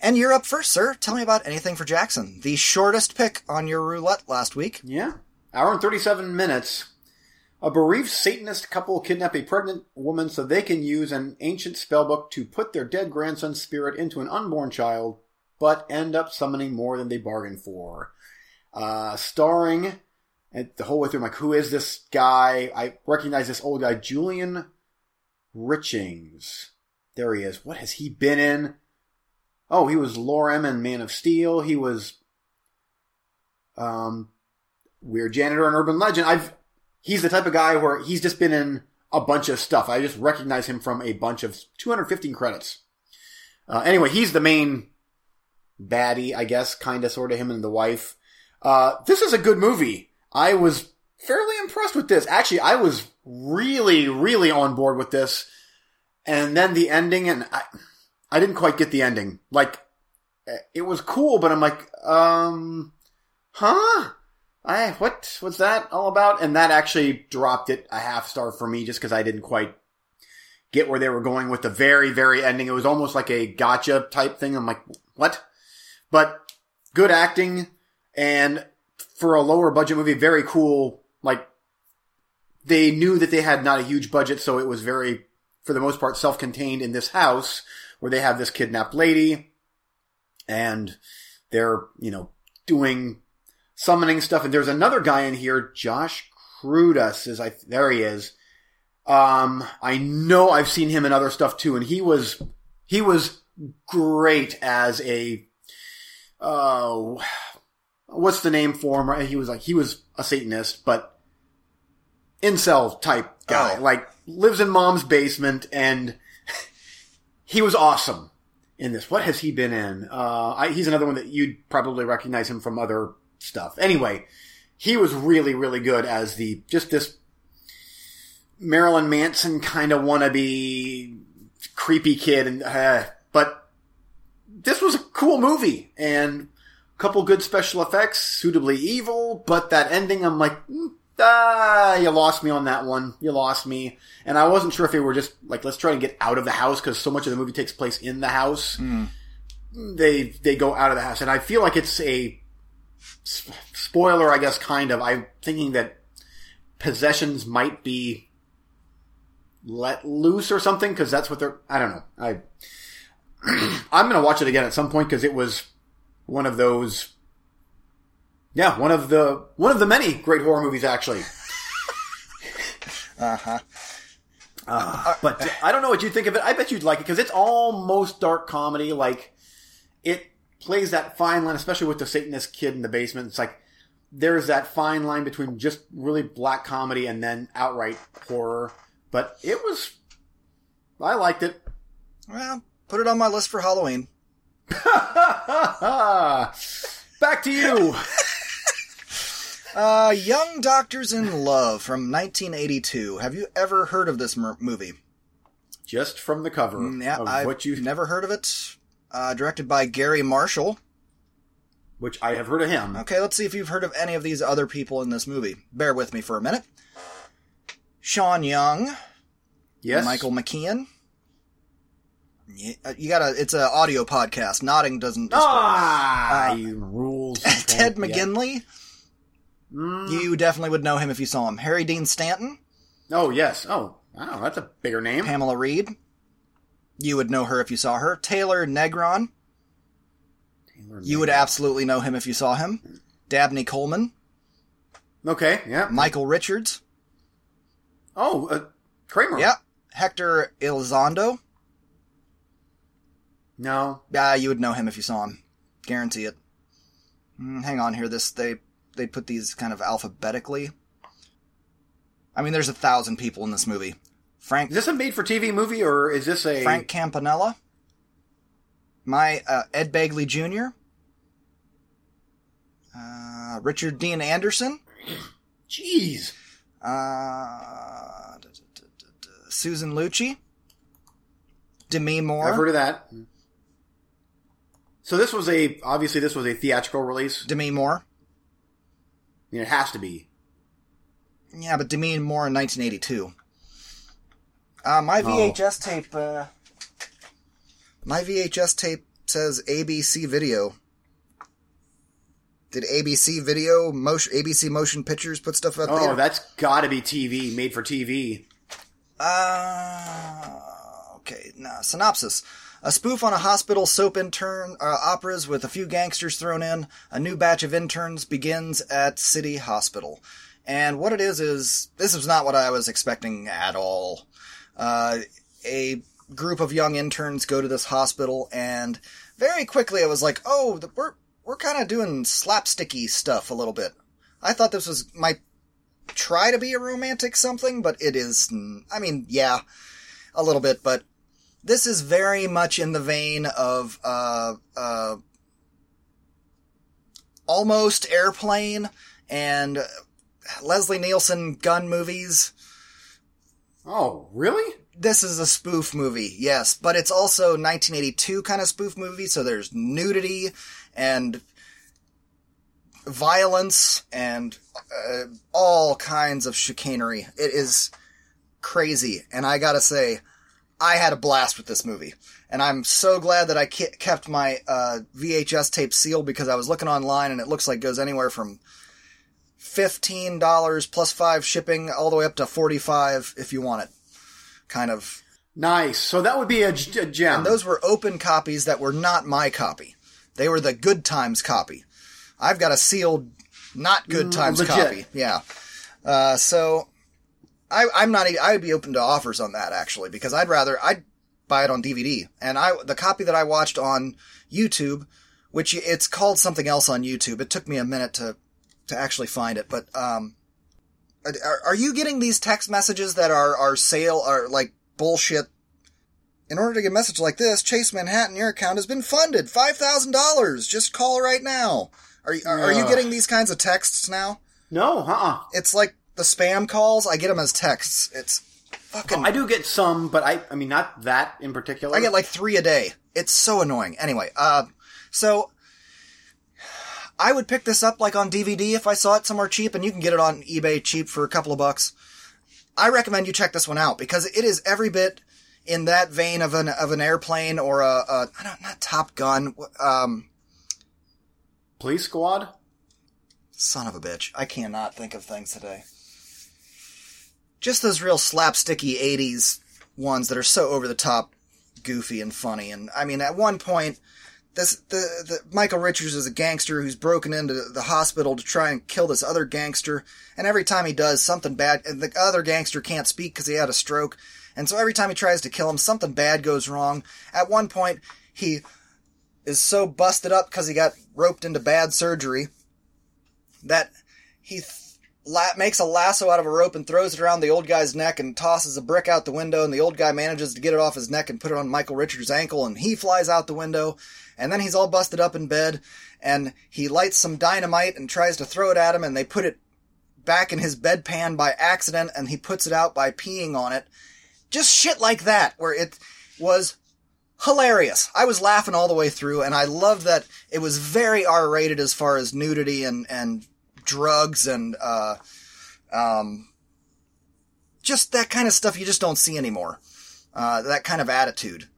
Speaker 2: And you're up first, sir. Tell me about Anything for Jackson, the shortest pick on your roulette last week.
Speaker 1: Yeah. Hour and 37 minutes. A bereaved Satanist couple kidnap a pregnant woman so they can use an ancient spellbook to put their dead grandson's spirit into an unborn child, but end up summoning more than they bargained for. Uh, starring, and the whole way through, I'm like, who is this guy? I recognize this old guy, Julian Richings. There he is. What has he been in? Oh, he was Lor-Em and Man of Steel. He was um, Weird Janitor and Urban Legend. I've he's the type of guy where he's just been in a bunch of stuff. I just recognize him from a bunch of 215 credits. Uh, anyway, he's the main baddie, I guess, kind of, sort of him and the wife. Uh, this is a good movie. I was fairly impressed with this. Actually, I was really, really on board with this. And then the ending, and I, I didn't quite get the ending. Like, it was cool, but I'm like, um, huh? I, what was that all about? And that actually dropped it a half star for me just because I didn't quite get where they were going with the very, very ending. It was almost like a gotcha type thing. I'm like, what? But good acting and for a lower budget movie, very cool. Like they knew that they had not a huge budget, so it was very, for the most part, self-contained in this house where they have this kidnapped lady and they're, you know, doing summoning stuff. And there's another guy in here, Josh Crudas is I, there he is. Um, I know I've seen him in other stuff too, and he was, he was great as a, uh, what's the name for him? Right? He was like, he was a Satanist, but incel type guy,
Speaker 2: Oh.
Speaker 1: like lives in mom's basement and [LAUGHS] he was awesome in this. What has he been in? Uh, I, he's another one that you'd probably recognize him from other stuff. Anyway, he was really, really good as the, just this Marilyn Manson kind of wannabe creepy kid and, uh, but this was a cool movie and couple good special effects, suitably evil, but that ending, I'm like, mm, ah, you lost me on that one. You lost me. And I wasn't sure if they were just like, let's try and get out of the house because so much of the movie takes place in the house. They, they go out of the house and I feel like it's a spoiler, I guess, kind of. I'm thinking that possessions might be let loose or something because that's what they're. I don't know. I [CLEARS THROAT] I'm gonna watch it again at some point because it was one of those. Yeah, one of the one of the many great horror movies actually. [LAUGHS]
Speaker 2: Uh-huh.
Speaker 1: Uh, but I don't know what you think of it. I bet you'd like it because it's almost dark comedy. Like it plays that fine line, especially with the Satanist kid in the basement. It's like there's that fine line between just really black comedy and then outright horror. But it was, I liked it.
Speaker 2: Well, put it on my list for Halloween. [LAUGHS]
Speaker 1: Back to you. [LAUGHS]
Speaker 2: Uh, Young Doctors in Love from 1982. Have you ever heard of this mer- movie?
Speaker 1: just from the cover
Speaker 2: Mm, Yeah,
Speaker 1: of
Speaker 2: I've
Speaker 1: what you,
Speaker 2: never heard of it. Uh, directed by Garry Marshall.
Speaker 1: which I have heard of him.
Speaker 2: Okay, let's see if you've heard of any of these other people in this movie. Bear with me for a minute. Sean Young,
Speaker 1: Yes,
Speaker 2: Michael McKean. Yeah, You gotta, it's an audio podcast. Nodding doesn't.
Speaker 1: Ah,
Speaker 2: Uh,
Speaker 1: you rules. [LAUGHS]
Speaker 2: Ted
Speaker 1: Yeah.
Speaker 2: McGinley.
Speaker 1: Mm.
Speaker 2: You definitely would know him if you saw him. Harry Dean Stanton.
Speaker 1: Oh yes. Oh, wow, that's a bigger name.
Speaker 2: Pamela Reed. You would know her if you saw her. Taylor Negron. You would absolutely know him if you saw him. Dabney Coleman.
Speaker 1: Okay. Yeah.
Speaker 2: Michael Richards.
Speaker 1: Oh, uh, Kramer.
Speaker 2: Yeah. Hector Elizondo.
Speaker 1: No.
Speaker 2: Ah, you would know him if you saw him. Guarantee it. Mm, hang on here. This they they put these kind of alphabetically. I mean, there's a thousand people in this movie. Frank
Speaker 1: Is this a made-for-TV movie or is this a
Speaker 2: Frank Campanella. My uh, Ed Begley Jr. Uh, Richard Dean Anderson.
Speaker 1: Jeez.
Speaker 2: Uh, Susan Lucci. Demi Moore.
Speaker 1: I've heard of that. So this was a obviously this was a theatrical release.
Speaker 2: Demi Moore.
Speaker 1: I mean, it has to be.
Speaker 2: Yeah, but Demi Moore in 1982. Uh, my VHS tape. Uh, my VHS tape says ABC Video. Did ABC Video, motion, ABC Motion Pictures put stuff out
Speaker 1: Oh,
Speaker 2: there?
Speaker 1: Oh, that's got to be TV, made for TV.
Speaker 2: Uh, okay, nah, synopsis. A spoof on a hospital soap intern uh, operas with a few gangsters thrown in. A new batch of interns begins at City Hospital. And what it is is this is not what I was expecting at all. Uh, a group of young interns go to this hospital, and very quickly I was like, "Oh, the, we're we're kind of doing slapsticky stuff a little bit." I thought this was might try to be a romantic something, but it is. I mean, yeah, a little bit, but this is very much in the vein of uh, uh, almost airplane and Leslie Nielsen gun movies.
Speaker 1: Oh, really?
Speaker 2: This is a spoof movie, yes, but it's also 1982 kind of spoof movie, so there's nudity and violence and uh, all kinds of chicanery. It is crazy, and I gotta say, I had a blast with this movie. And I'm so glad that I kept my uh, VHS tape sealed because I was looking online and it looks like it goes anywhere from $15 plus 5 shipping all the way up to 45 if you want it. Kind of.
Speaker 1: Nice. So that would be a, g- a gem.
Speaker 2: And those were open copies that were not my copy. They were the Good Times copy. I've got a sealed, not Good
Speaker 1: Mm,
Speaker 2: Times copy. Yeah. Uh, so I, I'm not. I would be open to offers on that actually because I'd rather I'd buy it on DVD. And I the copy that I watched on YouTube, which it's called something else on YouTube. It took me a minute to to actually find it, but um, are, are you getting these text messages that are are sale are like bullshit? In order to get a message like this, Chase Manhattan, your account has been funded five thousand dollars. Just call right now. Are you- are, are you getting these kinds of texts now?
Speaker 1: no, uh-uh.
Speaker 2: It's like the spam calls. I get them as texts. It's fucking.
Speaker 1: I do get some, but I, I mean, not that in particular.
Speaker 2: I get like three a day. It's so annoying. Anyway, uh, so I would pick this up like on DVD if I saw it somewhere cheap, and you can get it on eBay cheap for a couple of bucks. I recommend you check this one out because it is every bit in that vein of an of an airplane or a, a I don't not Top Gun. Um,
Speaker 1: Police Squad.
Speaker 2: son of a bitch, I cannot think of things today. Just those real slapsticky '80s ones that are so over the top, goofy and funny. And I mean, at one point, this the, the Michael Richards is a gangster who's broken into the hospital to try and kill this other gangster, and every time he does something bad, and the other gangster can't speak because he had a stroke, and so every time he tries to kill him, something bad goes wrong. At one point, he is so busted up because he got roped into bad surgery that he th- la- makes a lasso out of a rope and throws it around the old guy's neck and tosses a brick out the window and the old guy manages to get it off his neck and put it on Michael Richards' ankle and he flies out the window and then he's all busted up in bed and he lights some dynamite and tries to throw it at him and they put it back in his bedpan by accident and he puts it out by peeing on it. Just shit like that where it was hilarious. I was laughing all the way through, and I loved that it was very R-rated as far as nudity and and drugs and uh, um, just that kind of stuff you just don't see anymore. Uh, that kind of attitude.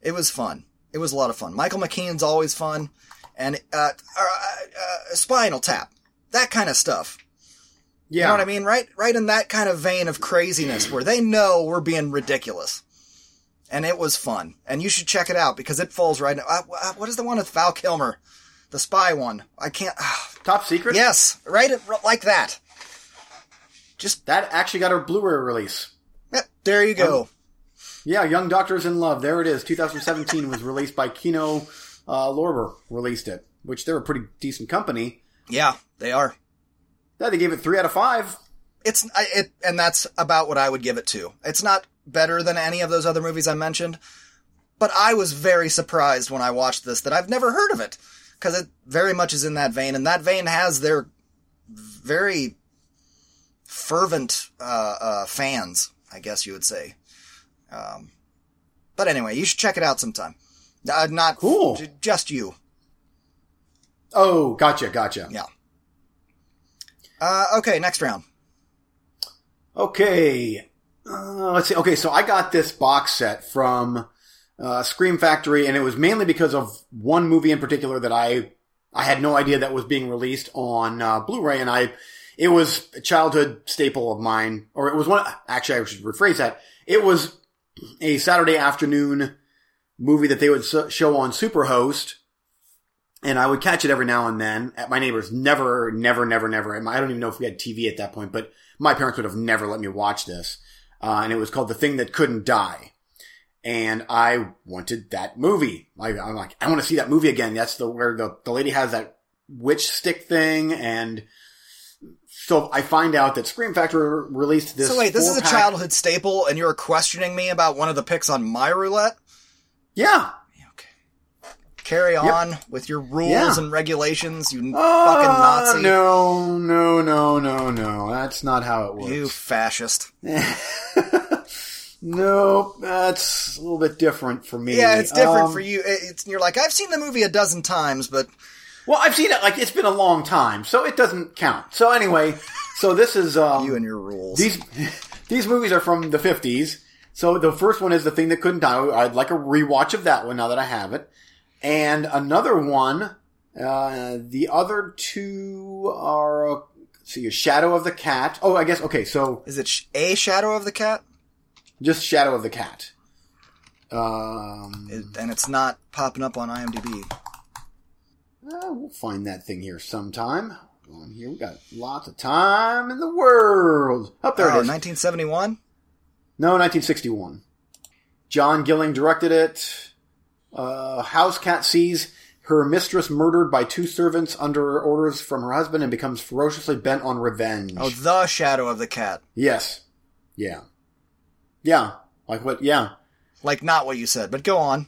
Speaker 2: It was fun. It was a lot of fun. Michael McKean's always fun, and uh, uh, uh, Spinal Tap, that kind of stuff.
Speaker 1: Yeah.
Speaker 2: You know what I mean? Right, right in that kind of vein of craziness where they know we're being ridiculous. And it was fun. And you should check it out because it falls right. Uh, uh, what is the one with Val Kilmer? The spy one. I can't. [SIGHS]
Speaker 1: Top Secret.
Speaker 2: yes, right it like that. Just
Speaker 1: That actually got a Blu-ray release.
Speaker 2: there you go.
Speaker 1: Yeah, Young Doctors in Love. There it is. 2017 was released by Kino uh, Lorber. Released it, which they're a pretty decent company.
Speaker 2: Yeah, they are.
Speaker 1: Yeah, they gave it three out of five.
Speaker 2: It's I, it, and that's about what I would give it to. It's not better than any of those other movies I mentioned, but I was very surprised when I watched this that I've never heard of it because it very much is in that vein, and that vein has their very fervent uh, uh, fans, I guess you would say. Um, but anyway, you should check it out sometime. Uh, not
Speaker 1: Cool.
Speaker 2: j- just you.
Speaker 1: Oh, gotcha, gotcha.
Speaker 2: Yeah. Uh, okay, next round.
Speaker 1: Okay. Uh, let's see. Okay, so I got this box set from uh, Scream Factory, and it was mainly because of one movie in particular that I I had no idea that was being released on uh, Blu-ray, and I it was a childhood staple of mine, or it was one. Actually, I should rephrase that. It was a Saturday afternoon movie that they would show on Superhost, and I would catch it every now and then at my neighbor's. Never, never, never, never. I don't even know if we had TV at that point, but my parents would have never let me watch this. Uh, and it was called The Thing That Couldn't Die. And I wanted that movie. I, I'm like, I want to see that movie again. That's the where the, the lady has that witch stick thing, and so I find out that Scream Factory released this.
Speaker 2: So wait, this is a
Speaker 1: four-pack-
Speaker 2: childhood staple, and you're questioning me about one of the picks on my roulette?
Speaker 1: Yeah,
Speaker 2: Okay. Carry on with your rules
Speaker 1: Yeah.
Speaker 2: and regulations, you
Speaker 1: Oh,
Speaker 2: fucking Nazi.
Speaker 1: no, no, no, no, no. That's not how it works.
Speaker 2: You fascist. [LAUGHS]
Speaker 1: no, that's a little bit different for me.
Speaker 2: Yeah, it's different
Speaker 1: Um,
Speaker 2: for you. It's you're like I've seen the movie a dozen times, but
Speaker 1: Well, I've seen it like it's been a long time, so it doesn't count. So anyway, so this is [LAUGHS] um,
Speaker 2: you and your rules.
Speaker 1: these [LAUGHS] these movies are from the fifties. So the first one is the thing that couldn't die. I'd like a rewatch of that one now that I have it, and another one. Uh, the other two are uh, see, a Shadow of the Cat. Oh, I guess okay. So
Speaker 2: Is it a Shadow of the Cat?
Speaker 1: Just Shadow of the Cat. Um,
Speaker 2: It- and it's not popping up on IMDb.
Speaker 1: Uh, we'll find that thing here sometime. On here, we got lots of time in the world. Up there
Speaker 2: Oh,
Speaker 1: it is.
Speaker 2: 1971.
Speaker 1: No, 1961. John Gilling directed it. Uh, house cat sees her mistress murdered by two servants under orders from her husband and becomes ferociously bent on revenge.
Speaker 2: Oh, the Shadow of the Cat.
Speaker 1: yes. Yeah. Yeah. Like what? Yeah.
Speaker 2: Like not what you said, but go on.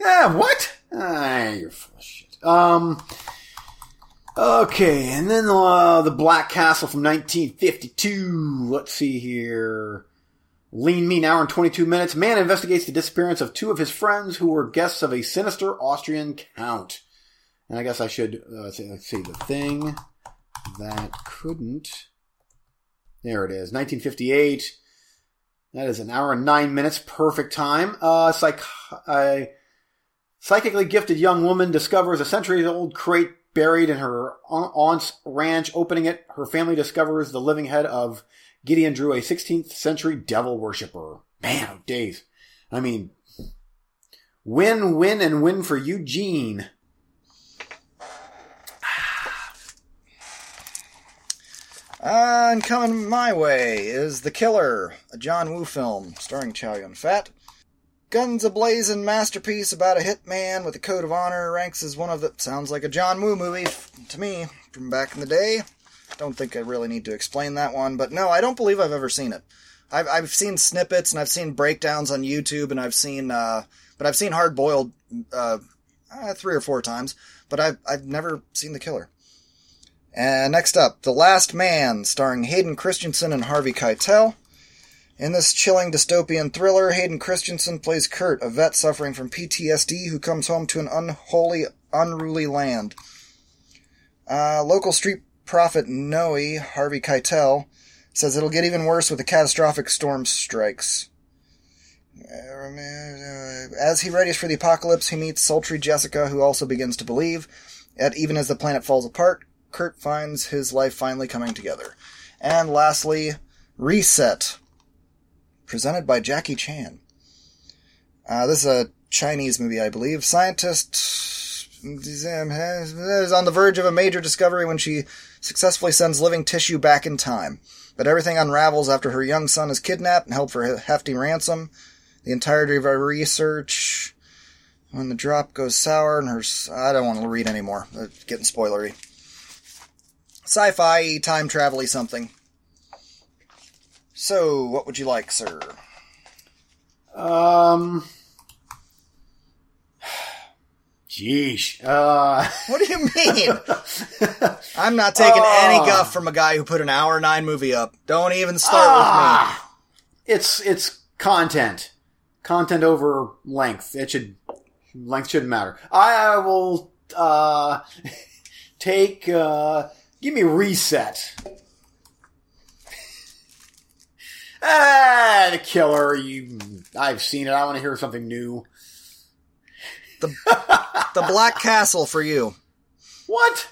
Speaker 1: Yeah, what? Ah, you're full of shit. Um. Okay, and then uh, the Black Castle from 1952. Let's see here. Lean Mean Hour and 22 minutes. Man investigates the disappearance of two of his friends who were guests of a sinister Austrian count. And I guess I should uh, say, let's see the thing that couldn't. There it is, 1958. That is an hour and nine minutes, perfect time. Uh, psych, uh, psychically gifted young woman discovers a centuries-old crate buried in her aunt's ranch. Opening it, her family discovers the living head of Gideon Drew, a 16th century devil worshipper. Man, days. I mean, win, win, and win for Eugene.
Speaker 2: And coming my way is The Killer, a John Woo film starring Chow Yun Fat. Guns a blazing masterpiece about a hitman with a code of honor ranks as one of the sounds like a John Woo movie to me from back in the day. Don't think I really need to explain that one, but no, I don't believe I've ever seen it. I've I've seen snippets and I've seen breakdowns on YouTube and I've seen uh, but I've seen Hard Boiled uh, uh, three or four times, but I've I've never seen The Killer. And next up, The Last Man, starring Hayden Christensen and Harvey Keitel. In this chilling dystopian thriller, Hayden Christensen plays Kurt, a vet suffering from PTSD who comes home to an unholy, unruly land. Uh, local street prophet Noe, Harvey Keitel, says it'll get even worse with a catastrophic storm strikes. As he readies for the apocalypse, he meets sultry Jessica, who also begins to believe. Yet, even as the planet falls apart, Kurt finds his life finally coming together. And lastly, Reset, presented by Jackie Chan. Uh, this is a Chinese movie, I believe. Scientist is on the verge of a major discovery when she successfully sends living tissue back in time. But everything unravels after her young son is kidnapped and held for a hefty ransom. The entirety of her research. When the drop goes sour and her. I don't want to read anymore. It's getting spoilery. Sci fi, time travel something. So, what would you like, sir?
Speaker 1: Um. Jeesh. Uh. [LAUGHS]
Speaker 2: What do you mean? I'm not taking any
Speaker 1: Oh.
Speaker 2: guff from a guy who put an hour nine movie up. Don't even start
Speaker 1: with me. it's it's content, content over length. It should length shouldn't matter. I will uh, [LAUGHS] take. Uh, give me reset. [LAUGHS] ah, the killer. You, I've seen it. I want to hear something new.
Speaker 2: with me. The Black Castle for you.
Speaker 1: What?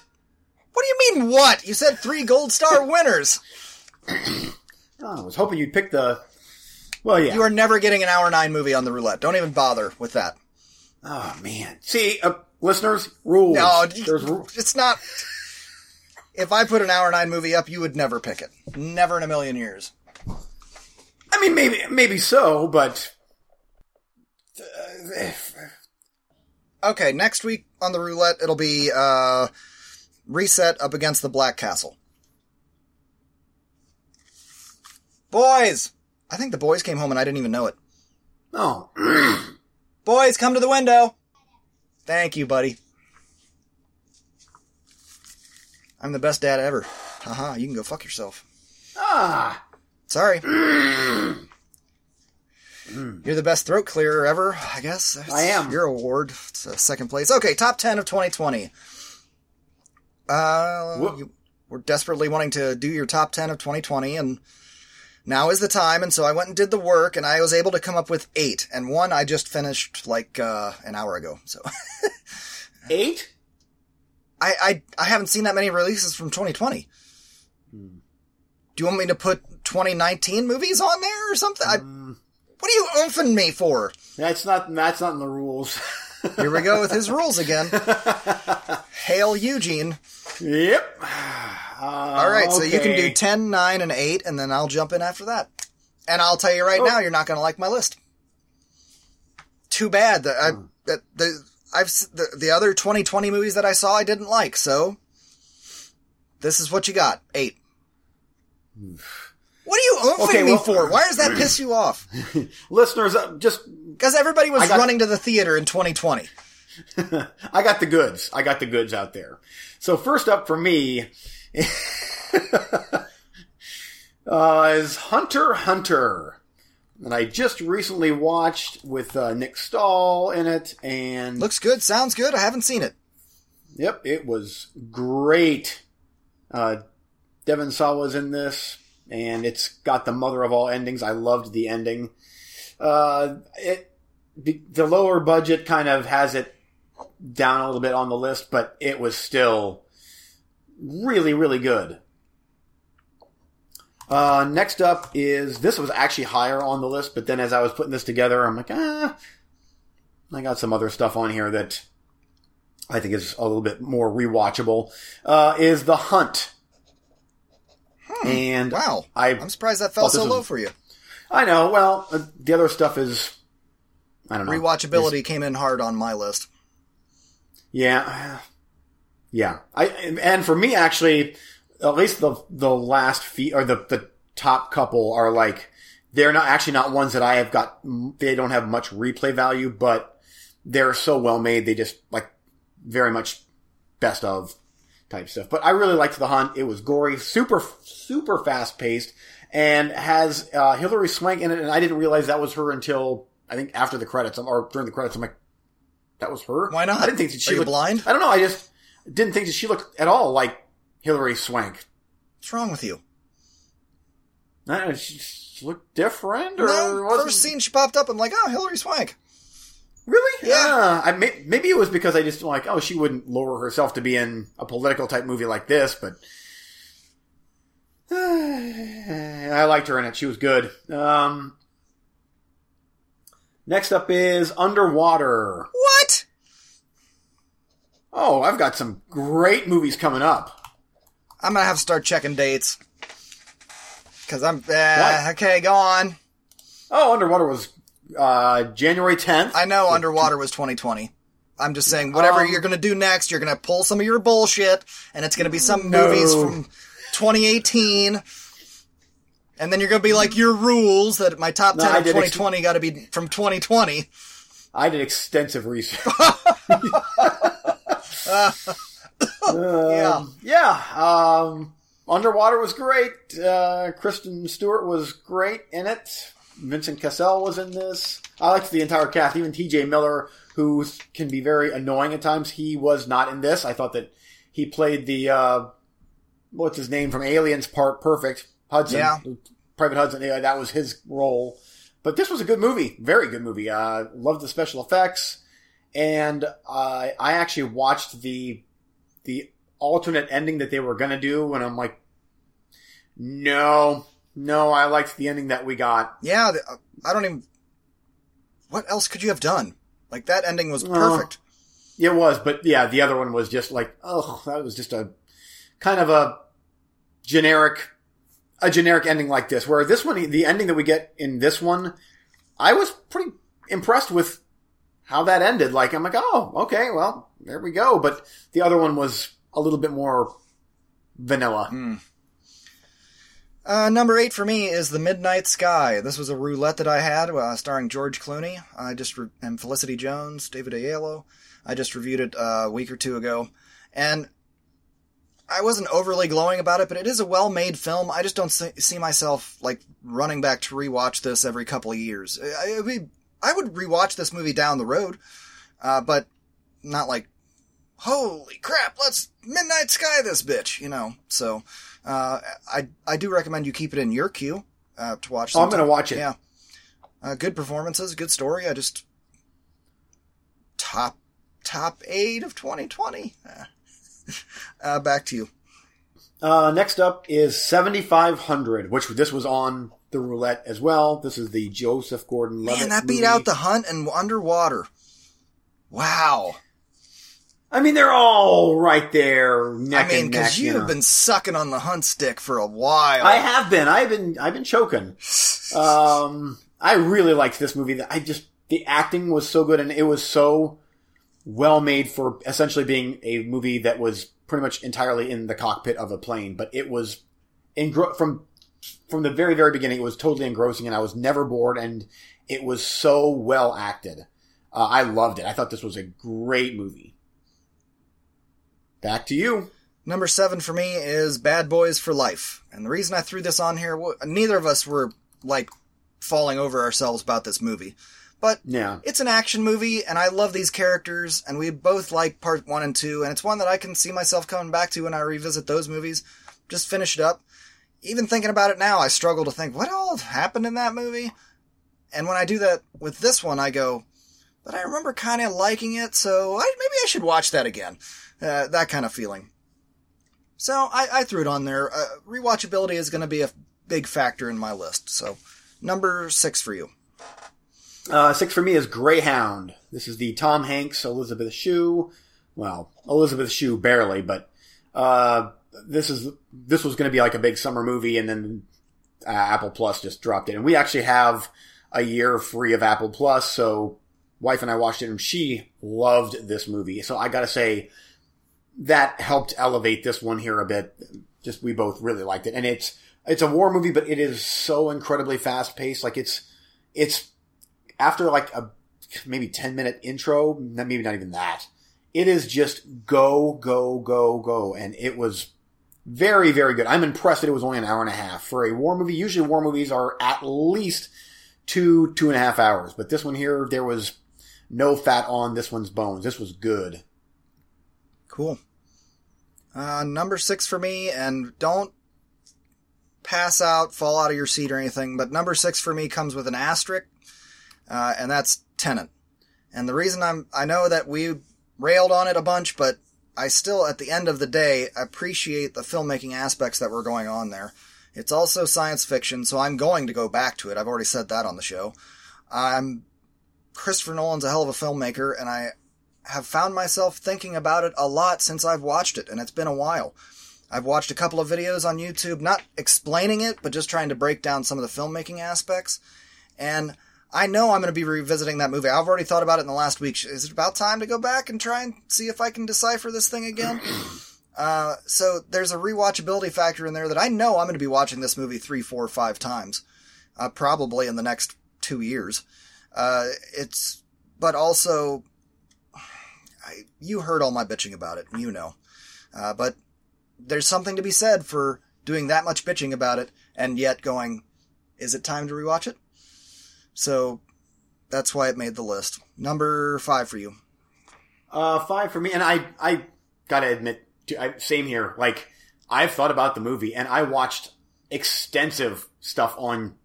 Speaker 2: What do you mean, what? You said three gold star winners. [CLEARS THROAT]
Speaker 1: Oh, I was hoping you'd pick the. Well, yeah.
Speaker 2: You are never getting an hour nine movie on the roulette. Don't even bother with that.
Speaker 1: Oh man. See, uh, listeners, rules.
Speaker 2: No,
Speaker 1: There's
Speaker 2: it's not. If I put an hour nine movie up, you would never pick it. Never in a million years.
Speaker 1: I mean, maybe maybe so, but uh,
Speaker 2: Okay, next week on the roulette, it'll be uh, reset up against the Black Castle. Boys! I think the boys came home and I didn't even know it.
Speaker 1: oh, [CLEARS THROAT]
Speaker 2: Boys, come to the window! Thank you, buddy. I'm the best dad ever. Haha, you can go fuck yourself.
Speaker 1: Ah,
Speaker 2: Sorry. [CLEARS THROAT] You're the best throat clearer ever, I guess. That's
Speaker 1: I am.
Speaker 2: Your award. It's uh, second place. Okay, top 10 of 2020. Uh, you, we're desperately wanting to do your top 10 of 2020, and now is the time. And so I went and did the work, and I was able to come up with eight. And one I just finished like uh, an hour ago. So [LAUGHS]
Speaker 1: eight.
Speaker 2: I, I, I haven't seen that many releases from 2020.
Speaker 1: Hmm.
Speaker 2: Do you want me to put 2019 movies on there or something? I,
Speaker 1: Hmm.
Speaker 2: what are you oofing me for?
Speaker 1: That's not. That's not in the rules. [LAUGHS]
Speaker 2: Here we go with his rules again. [LAUGHS] Hail Eugene.
Speaker 1: yep. Uh, [SIGHS]
Speaker 2: All right, so you can do
Speaker 1: okay.
Speaker 2: 10, 9, and 8, and then I'll jump in after that. And I'll tell you right
Speaker 1: Oh.
Speaker 2: now, you're not going to like my list. Too bad that I
Speaker 1: Hmm.
Speaker 2: that the I've the, the other 2020 movies that I saw I didn't like. So this is what you got. 8. What are you oofing.
Speaker 1: Okay,
Speaker 2: me for? Why does that [CLEARS THROAT] piss you off? [LAUGHS]
Speaker 1: listeners. Uh, just
Speaker 2: Because everybody was
Speaker 1: got-
Speaker 2: running to the theater in 2020. [LAUGHS]
Speaker 1: I got the goods. I got the goods out there. So first up for me [LAUGHS] uh, is Hunter Hunter. And I just recently watched with uh, Nick Stahl in it, and
Speaker 2: Looks good, sounds good. I haven't seen it.
Speaker 1: yep, it was great. Uh, Devon Sawa was in this, and it's got the mother of all endings. I loved the ending. Uh, it the lower budget kind of has it down a little bit on the list, but it was still really, really good. Uh, next up is this was actually higher on the list, but then as I was putting this together, I'm like, ah, I got some other stuff on here that I think is a little bit more rewatchable. Uh, is The Hunt. And
Speaker 2: Wow.
Speaker 1: I
Speaker 2: I'm surprised that fell so low
Speaker 1: was-
Speaker 2: for you.
Speaker 1: I know. Well, uh, the other stuff is I don't know.
Speaker 2: Rewatchability came in hard on my list.
Speaker 1: Yeah, yeah. I and for me actually, at least the the last feet or the the top couple are like they're not actually not ones that I have got. They don't have much replay value, but they're so well made. They just like very much best of type stuff. But I really liked the hunt. It was gory, super super fast paced, and has uh, Hilary Swank in it. And I didn't realize that was her until I think after the credits or during the credits. I'm like, that was her.
Speaker 2: Why not?
Speaker 1: I didn't think that she
Speaker 2: you blind?
Speaker 1: I don't know. I just didn't think that she looked at all like Hilary Swank.
Speaker 2: What's wrong with you?
Speaker 1: She looked different, or
Speaker 2: No,
Speaker 1: wasn't-
Speaker 2: first scene she popped up, I'm like, oh, Hilary Swank.
Speaker 1: Really?
Speaker 2: Yeah.
Speaker 1: Uh, I may, maybe it was because I just like, oh, she wouldn't lower herself to be in a political type movie like this, but [SIGHS] I liked her in it. She was good. Um, next up is Underwater.
Speaker 2: What?
Speaker 1: Oh, I've got some great movies coming up.
Speaker 2: I'm gonna have to start checking dates. Cause I'm, uh, okay, go on.
Speaker 1: Oh, Underwater was uh, January 10th.
Speaker 2: I know Underwater was 2020. I'm just saying, whatever
Speaker 1: Um,
Speaker 2: you're gonna do next, you're gonna pull some of your bullshit, and it's gonna be some
Speaker 1: No.
Speaker 2: movies from 2018. And then you're gonna be like, your rules that my top 10
Speaker 1: I
Speaker 2: of
Speaker 1: did ex-
Speaker 2: 2020 gotta be from 2020.
Speaker 1: I did extensive research. [LAUGHS] [LAUGHS] [LAUGHS]
Speaker 2: Yeah.
Speaker 1: yeah. Um, Underwater was great. Uh, Kristen Stewart was great in it. Vincent Cassel was in this. I liked the entire cast. Even T.J. Miller, who can be very annoying at times, he was not in this. I thought that he played the uh, what's his name from Aliens part perfect. Hudson,
Speaker 2: Yeah.
Speaker 1: Private Hudson. Yeah, that was his role. But this was a good movie, very good movie. Uh, loved the special effects, and uh, I actually watched the the alternate ending that they were gonna do, and I'm like, no, no, I liked the ending that we got.
Speaker 2: Yeah, the, uh, I don't even. What else could you have done? Like that ending was perfect.
Speaker 1: It was, but yeah, the other one was just like, oh, that was just a kind of a generic, a generic ending like this. Where this one, the ending that we get in this one, I was pretty impressed with how that ended. Like, I'm like, oh, okay, well, there we go. But the other one was a little bit more vanilla.
Speaker 2: Uh, number eight for me is The Midnight Sky. This was a roulette that I had, uh, starring George Clooney. I just re- and Felicity Jones, David Oyelowo. I just reviewed it uh, a week or two ago, and I wasn't overly glowing about it, but it is a well-made film. I just don't see, see myself like running back to rewatch this every couple of years. I, I, I would rewatch this movie down the road, uh, but not like, holy crap, let's Midnight Sky this bitch, you know. So, uh, I I do recommend you keep it in your queue uh, to watch.
Speaker 1: Oh, I'm gonna watch it.
Speaker 2: Yeah, uh, good performances, good story. I just top top eight of 2020. [LAUGHS] Uh, back to you.
Speaker 1: Uh, next up is 7500, which this was on the roulette as well. This is the Joseph Gordon-Levitt
Speaker 2: Man, that beat
Speaker 1: movie.
Speaker 2: out The Hunt and Underwater. Wow.
Speaker 1: I mean, they're all right there,
Speaker 2: I mean, because
Speaker 1: you
Speaker 2: you've
Speaker 1: know.
Speaker 2: been sucking on the Hunt stick for a while.
Speaker 1: I have been. I've been. I've been choking. Um, I really liked this movie. I just the acting was so good, and it was so well made for essentially being a movie that was pretty much entirely in the cockpit of a plane. But it was engro- from from the very very beginning. It was totally engrossing, and I was never bored. And it was so well acted. Uh, I loved it. I thought this was a great movie. Back to you.
Speaker 2: Number seven for me is Bad Boys for Life. And the reason I threw this on here, neither of us were like falling over ourselves about this movie. But
Speaker 1: Yeah.
Speaker 2: it's an action movie, and I love these characters, and we both like part one and two, and it's one that I can see myself coming back to when I revisit those movies. Just finish it up. Even thinking about it now, I struggle to think what all happened in that movie. And when I do that with this one, I go, but I remember kind of liking it, so I, maybe I should watch that again. Uh, that kind of feeling. So I, I threw it on there. Uh, rewatchability is going to be a big factor in my list. So number six for you.
Speaker 1: Uh, six for me is Greyhound. This is the Tom Hanks, Elisabeth Shue. Well, Elisabeth Shue barely, but uh, this is this was going to be like a big summer movie, and then uh, Apple Plus just dropped it, and we actually have a year free of Apple Plus. So, wife and I watched it, and she loved this movie. So I got to say that helped elevate this one here a bit. Just we both really liked it, and it's it's a war movie, but it is so incredibly fast paced. Like it's it's after like a maybe 10 minute intro, maybe not even that. It is just go, go, go, go. And it was very, very good. I'm impressed that it was only an hour and a half for a war movie. Usually war movies are at least two, two and a half hours. But this one here, there was no fat on this one's bones. This was good.
Speaker 2: Cool. Uh, number six for me, and don't pass out, fall out of your seat or anything, but number six for me comes with an asterisk, uh, and that's Tenet. And the reason I'm, I know that we railed on it a bunch, but I still, at the end of the day, appreciate the filmmaking aspects that were going on there. It's also science fiction, so I'm going to go back to it. I've already said that on the show. I'm Christopher Nolan's a hell of a filmmaker, and I have found myself thinking about it a lot since I've watched it, and it's been a while. I've watched a couple of videos on YouTube, not explaining it, but just trying to break down some of the filmmaking aspects. And I know I'm going to be revisiting that movie. I've already thought about it in the last week. Is it about time to go back and try and see if I can decipher this thing again? [CLEARS THROAT] Uh, so there's a rewatchability factor in there that I know I'm going to be watching this movie three, four, five times, uh, probably in the next two years. Uh, it's, but also, [SIGHS] I, you heard all my bitching about it, you know. Uh, but there's something to be said for doing that much bitching about it and yet going, is it time to rewatch it? So that's why it made the list. Number five for you.
Speaker 1: Uh, five for me, and I, I gotta admit, to, I, same here. Like, I've thought about the movie, and I watched extensive stuff on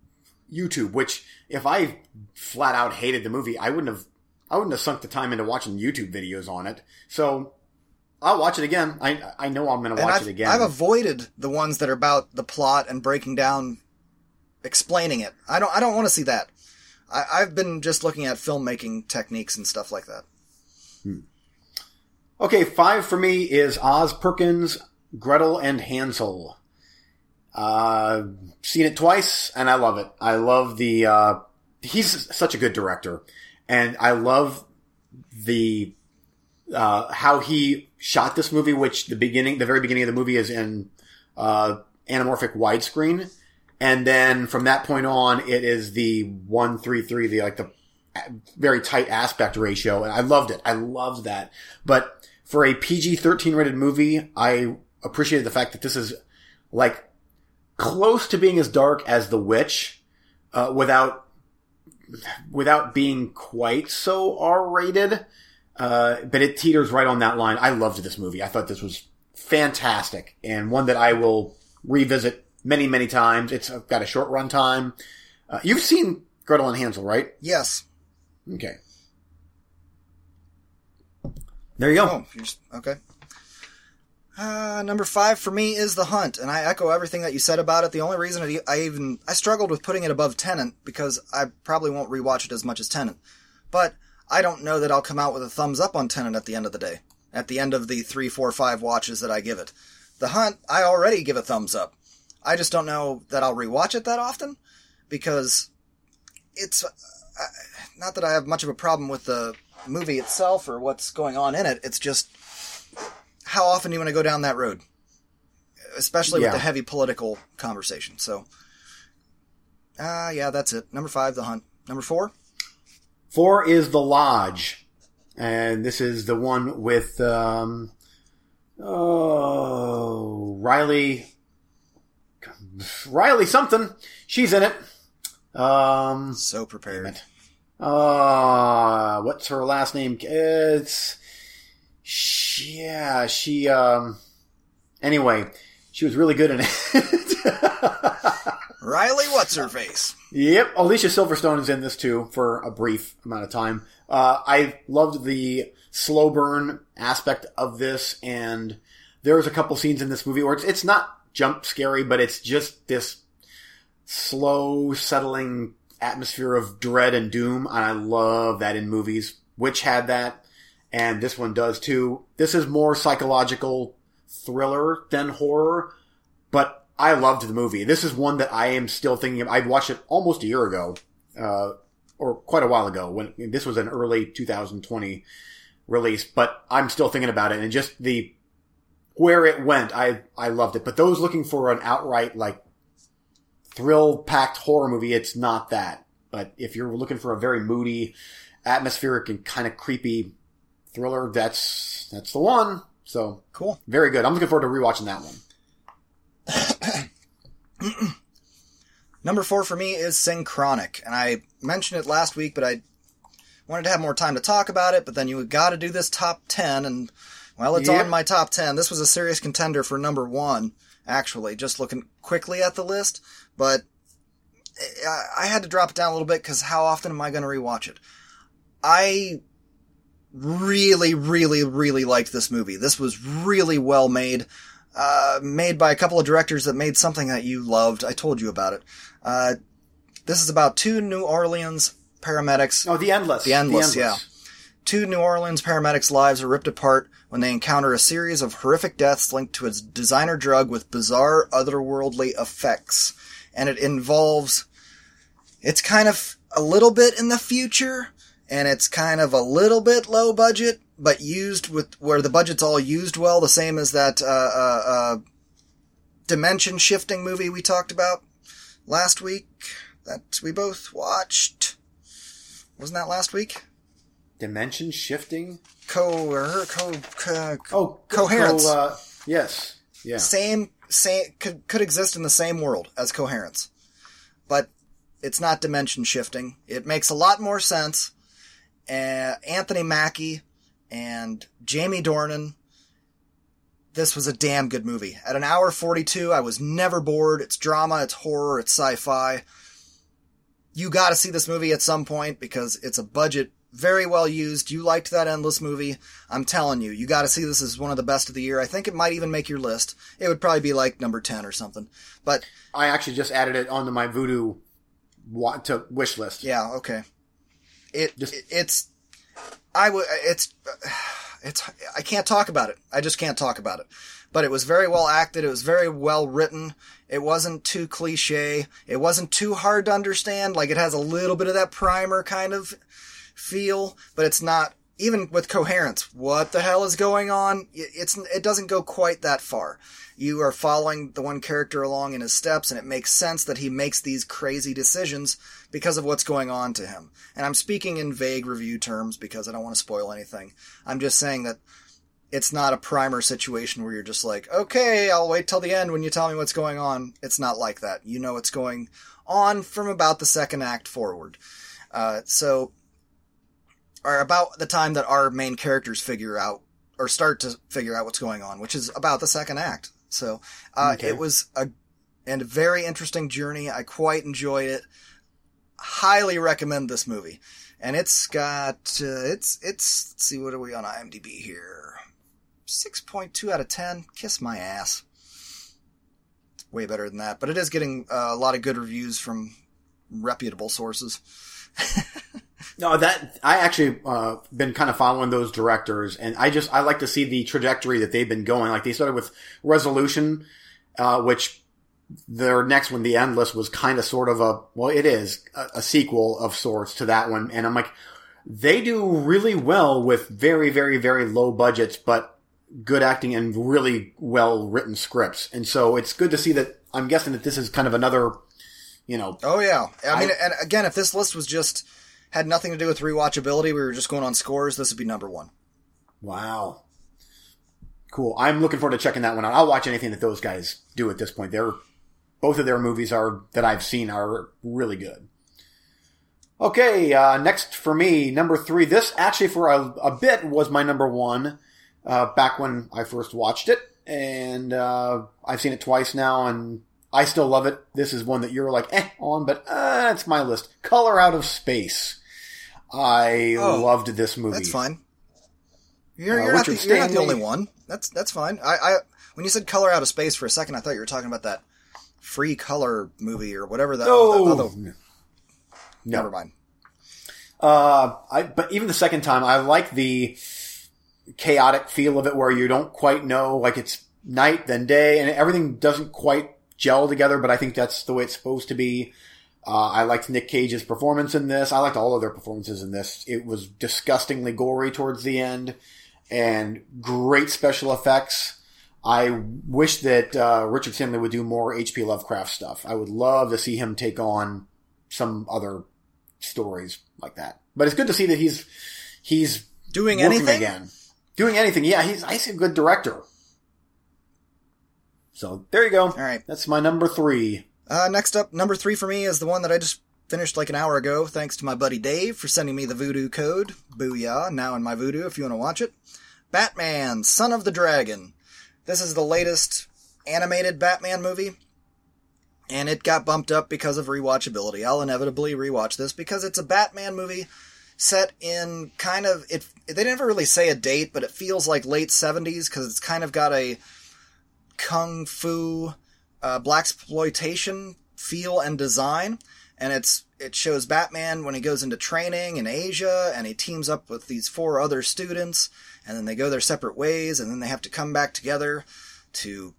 Speaker 1: YouTube. Which, if I flat out hated the movie, I wouldn't have, I wouldn't have sunk the time into watching YouTube videos on it. So, I'll watch it again. I, I know I'm gonna watch
Speaker 2: I've,
Speaker 1: it again.
Speaker 2: I've avoided the ones that are about the plot and breaking down, explaining it. I don't. I don't want to see that. I, I've been just looking at filmmaking techniques and stuff like that.
Speaker 1: Okay, five for me is Oz Perkins, Gretel, and Hansel. Uh, seen it twice, and I love it. I love the, uh, he's such a good director, and I love the, uh, how he shot this movie, which the beginning, the very beginning of the movie is in, uh, anamorphic widescreen. And then from that point on, it is the one three three, the like the very tight aspect ratio, and I loved it. I loved that. But for a PG thirteen rated movie, I appreciated the fact that this is like close to being as dark as The Witch, uh, without without being quite so R rated. Uh, but it teeters right on that line. I loved this movie. I thought this was fantastic and one that I will revisit many, many times. It's got a short run time. Uh, you've seen Gretel and Hansel, right?
Speaker 2: Yes.
Speaker 1: Okay. There you go.
Speaker 2: Oh, okay. Uh, number five for me is The Hunt, and I echo everything that you said about it. The only reason I- I even I struggled with putting it above Tenet because I probably won't rewatch it as much as Tenet, but I don't know that I'll come out with a thumbs up on Tenet at the end of the day. At the end of the three, four, five watches that I give it, The Hunt I already give a thumbs up. I just don't know that I'll rewatch it that often because it's uh, not that I have much of a problem with the movie itself or what's going on in it. It's just how often do you want to go down that road, especially
Speaker 1: Yeah.
Speaker 2: with the heavy political conversation. So, uh, yeah, that's it. Number five, The Hunt. Number four,
Speaker 1: Four is The Lodge. And this is the one with, um, oh, Riley, Riley something. She's in it. Um,
Speaker 2: so prepared.
Speaker 1: Uh, what's her last name? It's, she, yeah, she, um, anyway, she was really good in it. [LAUGHS]
Speaker 2: Riley, what's her face?
Speaker 1: Yep, Alicia Silverstone is in this too for a brief amount of time. Uh, I loved the slow burn aspect of this, and there's a couple scenes in this movie where it's, it's not jump scary, but it's just this slow settling atmosphere of dread and doom, and I love that in movies. Which had that, and this one does too. This is more psychological thriller than horror, but I loved the movie. This is one that I am still thinking of. I'd watched it almost a year ago, uh, or quite a while ago when this was an early 2020 release, but I'm still thinking about it and just the, where it went, I, I loved it. But those looking for an outright, like, thrill packed horror movie, it's not that. But if you're looking for a very moody, atmospheric and kind of creepy thriller, that's, that's the one. So,
Speaker 2: Cool.
Speaker 1: very good. I'm looking forward to rewatching that one. [CLEARS THROAT]
Speaker 2: Number four for me is Synchronic, and I mentioned it last week, but I wanted to have more time to talk about it. But then you got to do this top ten, and well, it's
Speaker 1: Yep.
Speaker 2: on my top ten. This was a serious contender for number one, actually. Just looking quickly at the list, but I, I had to drop it down a little bit because how often am I going to rewatch it? I really, really, really liked this movie. This was really well made. Uh, made by a couple of directors that made something that you loved. I told you about it. Uh, this is about two New Orleans paramedics.
Speaker 1: Oh, The Endless.
Speaker 2: The Endless, yeah. Two New Orleans paramedics' lives are ripped apart when they encounter a series of horrific deaths linked to its designer drug with bizarre otherworldly effects. And it involves, it's kind of a little bit in the future, and it's kind of a little bit low budget, but used with, where the budget's all used well, the same as that, uh, uh, uh, dimension shifting movie we talked about last week that we both watched. Wasn't that last week?
Speaker 1: Dimension shifting.
Speaker 2: Co or her co, co,
Speaker 1: Oh,
Speaker 2: Coherence.
Speaker 1: So, uh, yes. Yeah.
Speaker 2: same same could could exist in the same world as coherence, but it's not dimension shifting. It makes a lot more sense. Uh, Anthony Mackie and Jamie Dornan. This was a damn good movie. At an hour 42, I was never bored. It's drama, it's horror, it's sci-fi. You gotta see this movie at some point because it's a budget very well used. You liked that endless movie. I'm telling you, you gotta see this as one of the best of the year. I think it might even make your list. It would probably be like number 10 or something. But
Speaker 1: I actually just added it onto my Vudu to wish list.
Speaker 2: Yeah, okay. It,
Speaker 1: Just-
Speaker 2: it- it's I would it's it's I can't talk about it. I just can't talk about it. But it was very well acted. It was very well written. It wasn't too cliche. It wasn't too hard to understand. Like it has a little bit of that primer kind of feel, but it's not even with coherence, what the hell is going on? It's it doesn't go quite that far. You are following the one character along in his steps, and it makes sense that he makes these crazy decisions because of what's going on to him. And I'm speaking in vague review terms because I don't want to spoil anything. I'm just saying that it's not a primer situation where you're just like, okay, I'll wait till the end when you tell me what's going on. It's not like that. You know what's going on from about the second act forward. Uh, so or about the time that our main characters figure out or start to figure out what's going on, which is about the second act. So uh, okay. it was a and a very interesting journey. I quite enjoyed it. Highly recommend this movie, and it's got uh, it's it's let's see what are we on IMDb here? Six point two out of ten. Kiss my ass. way better than that, but it is getting uh, a lot of good reviews from reputable sources. [LAUGHS]
Speaker 1: No, that I actually uh, been kind of following those directors, and I just I like to see the trajectory that they've been going. Like they started with Resolution, uh, which their next one, The Endless, was kind of sort of a well, it is a, a sequel of sorts to that one, and I'm like, they do really well with very, very, very low budgets, but good acting and really well written scripts, and so it's good to see that. I'm guessing that this is kind of another, you know.
Speaker 2: Oh yeah, I, I mean, and again, if this list was just had nothing to do with rewatchability. We were just going on scores. This would be number one.
Speaker 1: Wow. Cool. I'm looking forward to checking that one out. I'll watch anything that those guys do at this point. They're both of their movies are that I've seen are really good. Okay, uh, next for me, number three. This actually for a, a bit was my number one uh, back when I first watched it, and uh, I've seen it twice now, and I still love it. This is one that you're like eh on, but uh, it's my list. Color Out of Space. I oh, loved this movie.
Speaker 2: That's fine. You're, uh, you're, not, the, you're not, the, only one. That's that's fine. I, I when you said Color Out of Space for a second, I thought you were talking about that free color movie or whatever that.
Speaker 1: No,
Speaker 2: that
Speaker 1: no.
Speaker 2: Never mind.
Speaker 1: Uh, I but even the second time, I like the chaotic feel of it, where you don't quite know, like it's night then day, and everything doesn't quite gel together, but I think that's the way it's supposed to be. Uh, I liked Nick Cage's performance in this. I liked all of their performances in this. It was disgustingly gory towards the end and great special effects. I wish that uh, Richard Stanley would do more H.P. Lovecraft stuff. I would love to see him take on some other stories like that. But it's good to see that he's he's
Speaker 2: doing anything
Speaker 1: again. Doing anything, yeah. He's he's a good director. So there you go.
Speaker 2: All right.
Speaker 1: That's my number three.
Speaker 2: Uh, next up, number three for me is the one that I just finished like an hour ago, thanks to my buddy Dave for sending me the Vudu code. Booyah, now in my Vudu if you want to watch it. Batman, Son of the Dragon. This is the latest animated Batman movie, and it got bumped up because of rewatchability. I'll inevitably rewatch this because it's a Batman movie set in kind of it. They never really say a date, but it feels like late '70s because it's kind of got a kung fu uh, blaxploitation feel and design, and it's it shows Batman when he goes into training in Asia and he teams up with these four other students, and then they go their separate ways, and then they have to come back together to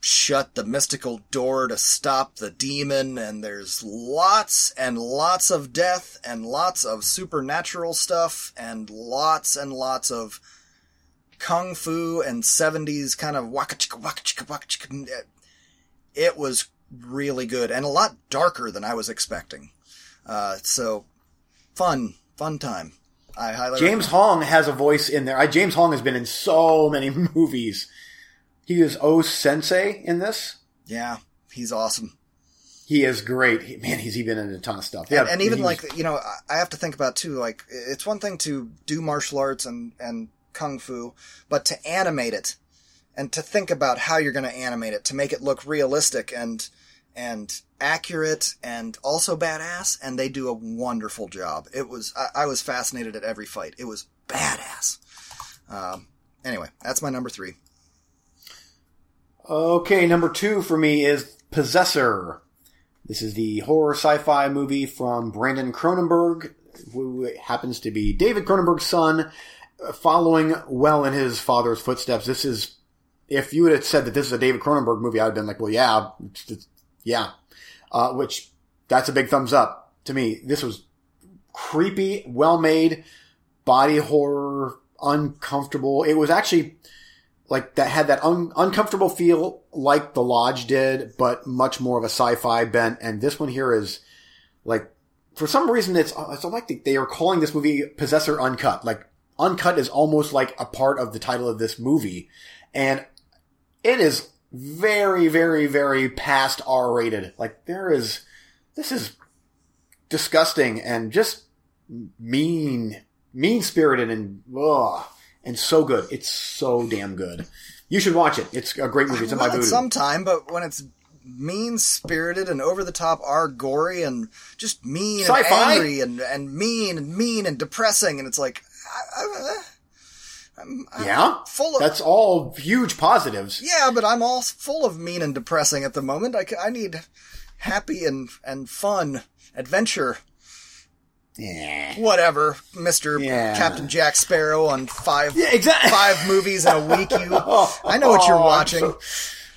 Speaker 2: shut the mystical door to stop the demon. And there's lots and lots of death and lots of supernatural stuff and lots and lots of kung fu and 70s kind of waka chicka waka chicka waka chicka. It was really good and a lot darker than I was expecting. Uh, so fun, fun time. I highly
Speaker 1: James recommend. Hong has a voice in there. I, James Hong has been in so many [LAUGHS] movies. He is O Sensei in this.
Speaker 2: Yeah, he's awesome.
Speaker 1: He is great. Man, he's even in a ton of stuff.
Speaker 2: Yeah, and, and even like you know, I have to think about too. Like, it's one thing to do martial arts and and kung fu, but to animate it and to think about how you're going to animate it to make it look realistic and and accurate and also badass and they do a wonderful job. It was i, I was fascinated at every fight. It was badass. Um, anyway that's my number three.
Speaker 1: Okay number two for me is possessor. This is the horror sci-fi movie from brandon cronenberg who happens to be david cronenberg's son following well in his father's footsteps. This is, if you had said that this is a David Cronenberg movie, I'd have been like, well, yeah, it's, it's, yeah. Uh, which, that's a big thumbs up to me. This was creepy, well made, body horror, uncomfortable. It was actually like that had that un- uncomfortable feel like the Lodge did, but much more of a sci-fi bent. And this one here is like, for some reason, it's, it's like they are calling this movie Possessor Uncut. Like, Uncut is almost like a part of the title of this movie. And it is very, very, very past R rated. Like, there is, this is disgusting and just mean, mean spirited and, ugh, and so good. It's so damn good. You should watch it. It's a great movie. It's in my Vudu.
Speaker 2: sometime, but when it's mean spirited and over the top are gory and just mean and
Speaker 1: Sci-fi?
Speaker 2: angry and, and mean and mean and depressing and it's like I, I'm, I'm
Speaker 1: yeah?
Speaker 2: full of
Speaker 1: That's all huge positives.
Speaker 2: yeah but i'm all full of mean and depressing at the moment I, I need happy and and fun adventure
Speaker 1: Yeah.
Speaker 2: whatever mr
Speaker 1: Yeah.
Speaker 2: captain jack sparrow on five
Speaker 1: Yeah, exactly.
Speaker 2: five movies in a week you [LAUGHS] i know what you're
Speaker 1: Oh,
Speaker 2: watching
Speaker 1: so-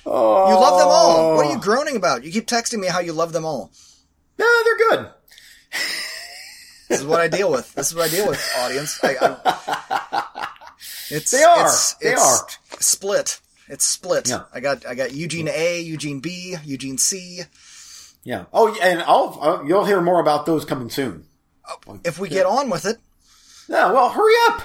Speaker 1: Oh.
Speaker 2: you love them all what are you oh. groaning about you keep texting me how you love them all
Speaker 1: No, they're good.
Speaker 2: This is what I deal with. This is what I deal with, audience. I, I, it's
Speaker 1: They are.
Speaker 2: It's,
Speaker 1: They
Speaker 2: it's
Speaker 1: are.
Speaker 2: split. It's split.
Speaker 1: Yeah.
Speaker 2: I got I got Eugene A, Eugene B, Eugene C.
Speaker 1: Yeah. Oh, and I'll, you'll hear more about those coming soon.
Speaker 2: Oh, if we get on with it,
Speaker 1: Yeah. well, hurry up.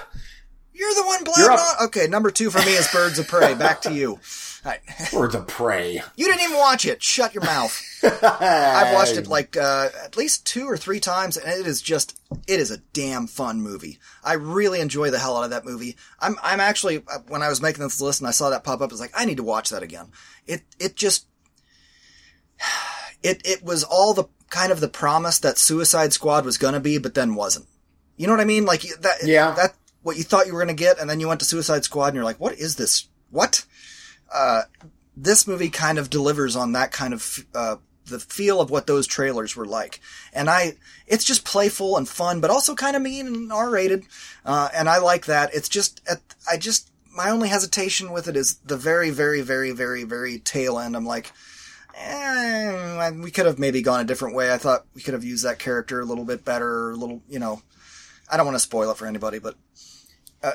Speaker 2: you're the one blabbing on. Okay, number two for me is Birds of Prey. Back to you. Right. [LAUGHS]
Speaker 1: Birds of prey.
Speaker 2: You didn't even watch it. Shut your mouth. [LAUGHS] I've watched it like uh, at least two or three times, and it is just it is a damn fun movie. I really enjoy the hell out of that movie. I'm I'm actually uh, when I was making this list and I saw that pop up, I was like, I need to watch that again. It it just it it was all the kind of the promise that Suicide Squad was gonna be, but then wasn't. You know what I mean? Like that.
Speaker 1: Yeah.
Speaker 2: That what you thought you were gonna get, and then you went to Suicide Squad, and you're like, what is this? What? Uh, this movie kind of delivers on that kind of uh, the feel of what those trailers were like, and I it's just playful and fun, but also kind of mean and R rated, uh, and I like that. It's just I just my only hesitation with it is the very very very very very tail end. I'm like. Eh, we could have maybe gone a different way. I thought we could have used that character a little bit better, a little, you know. I don't want to spoil it for anybody, but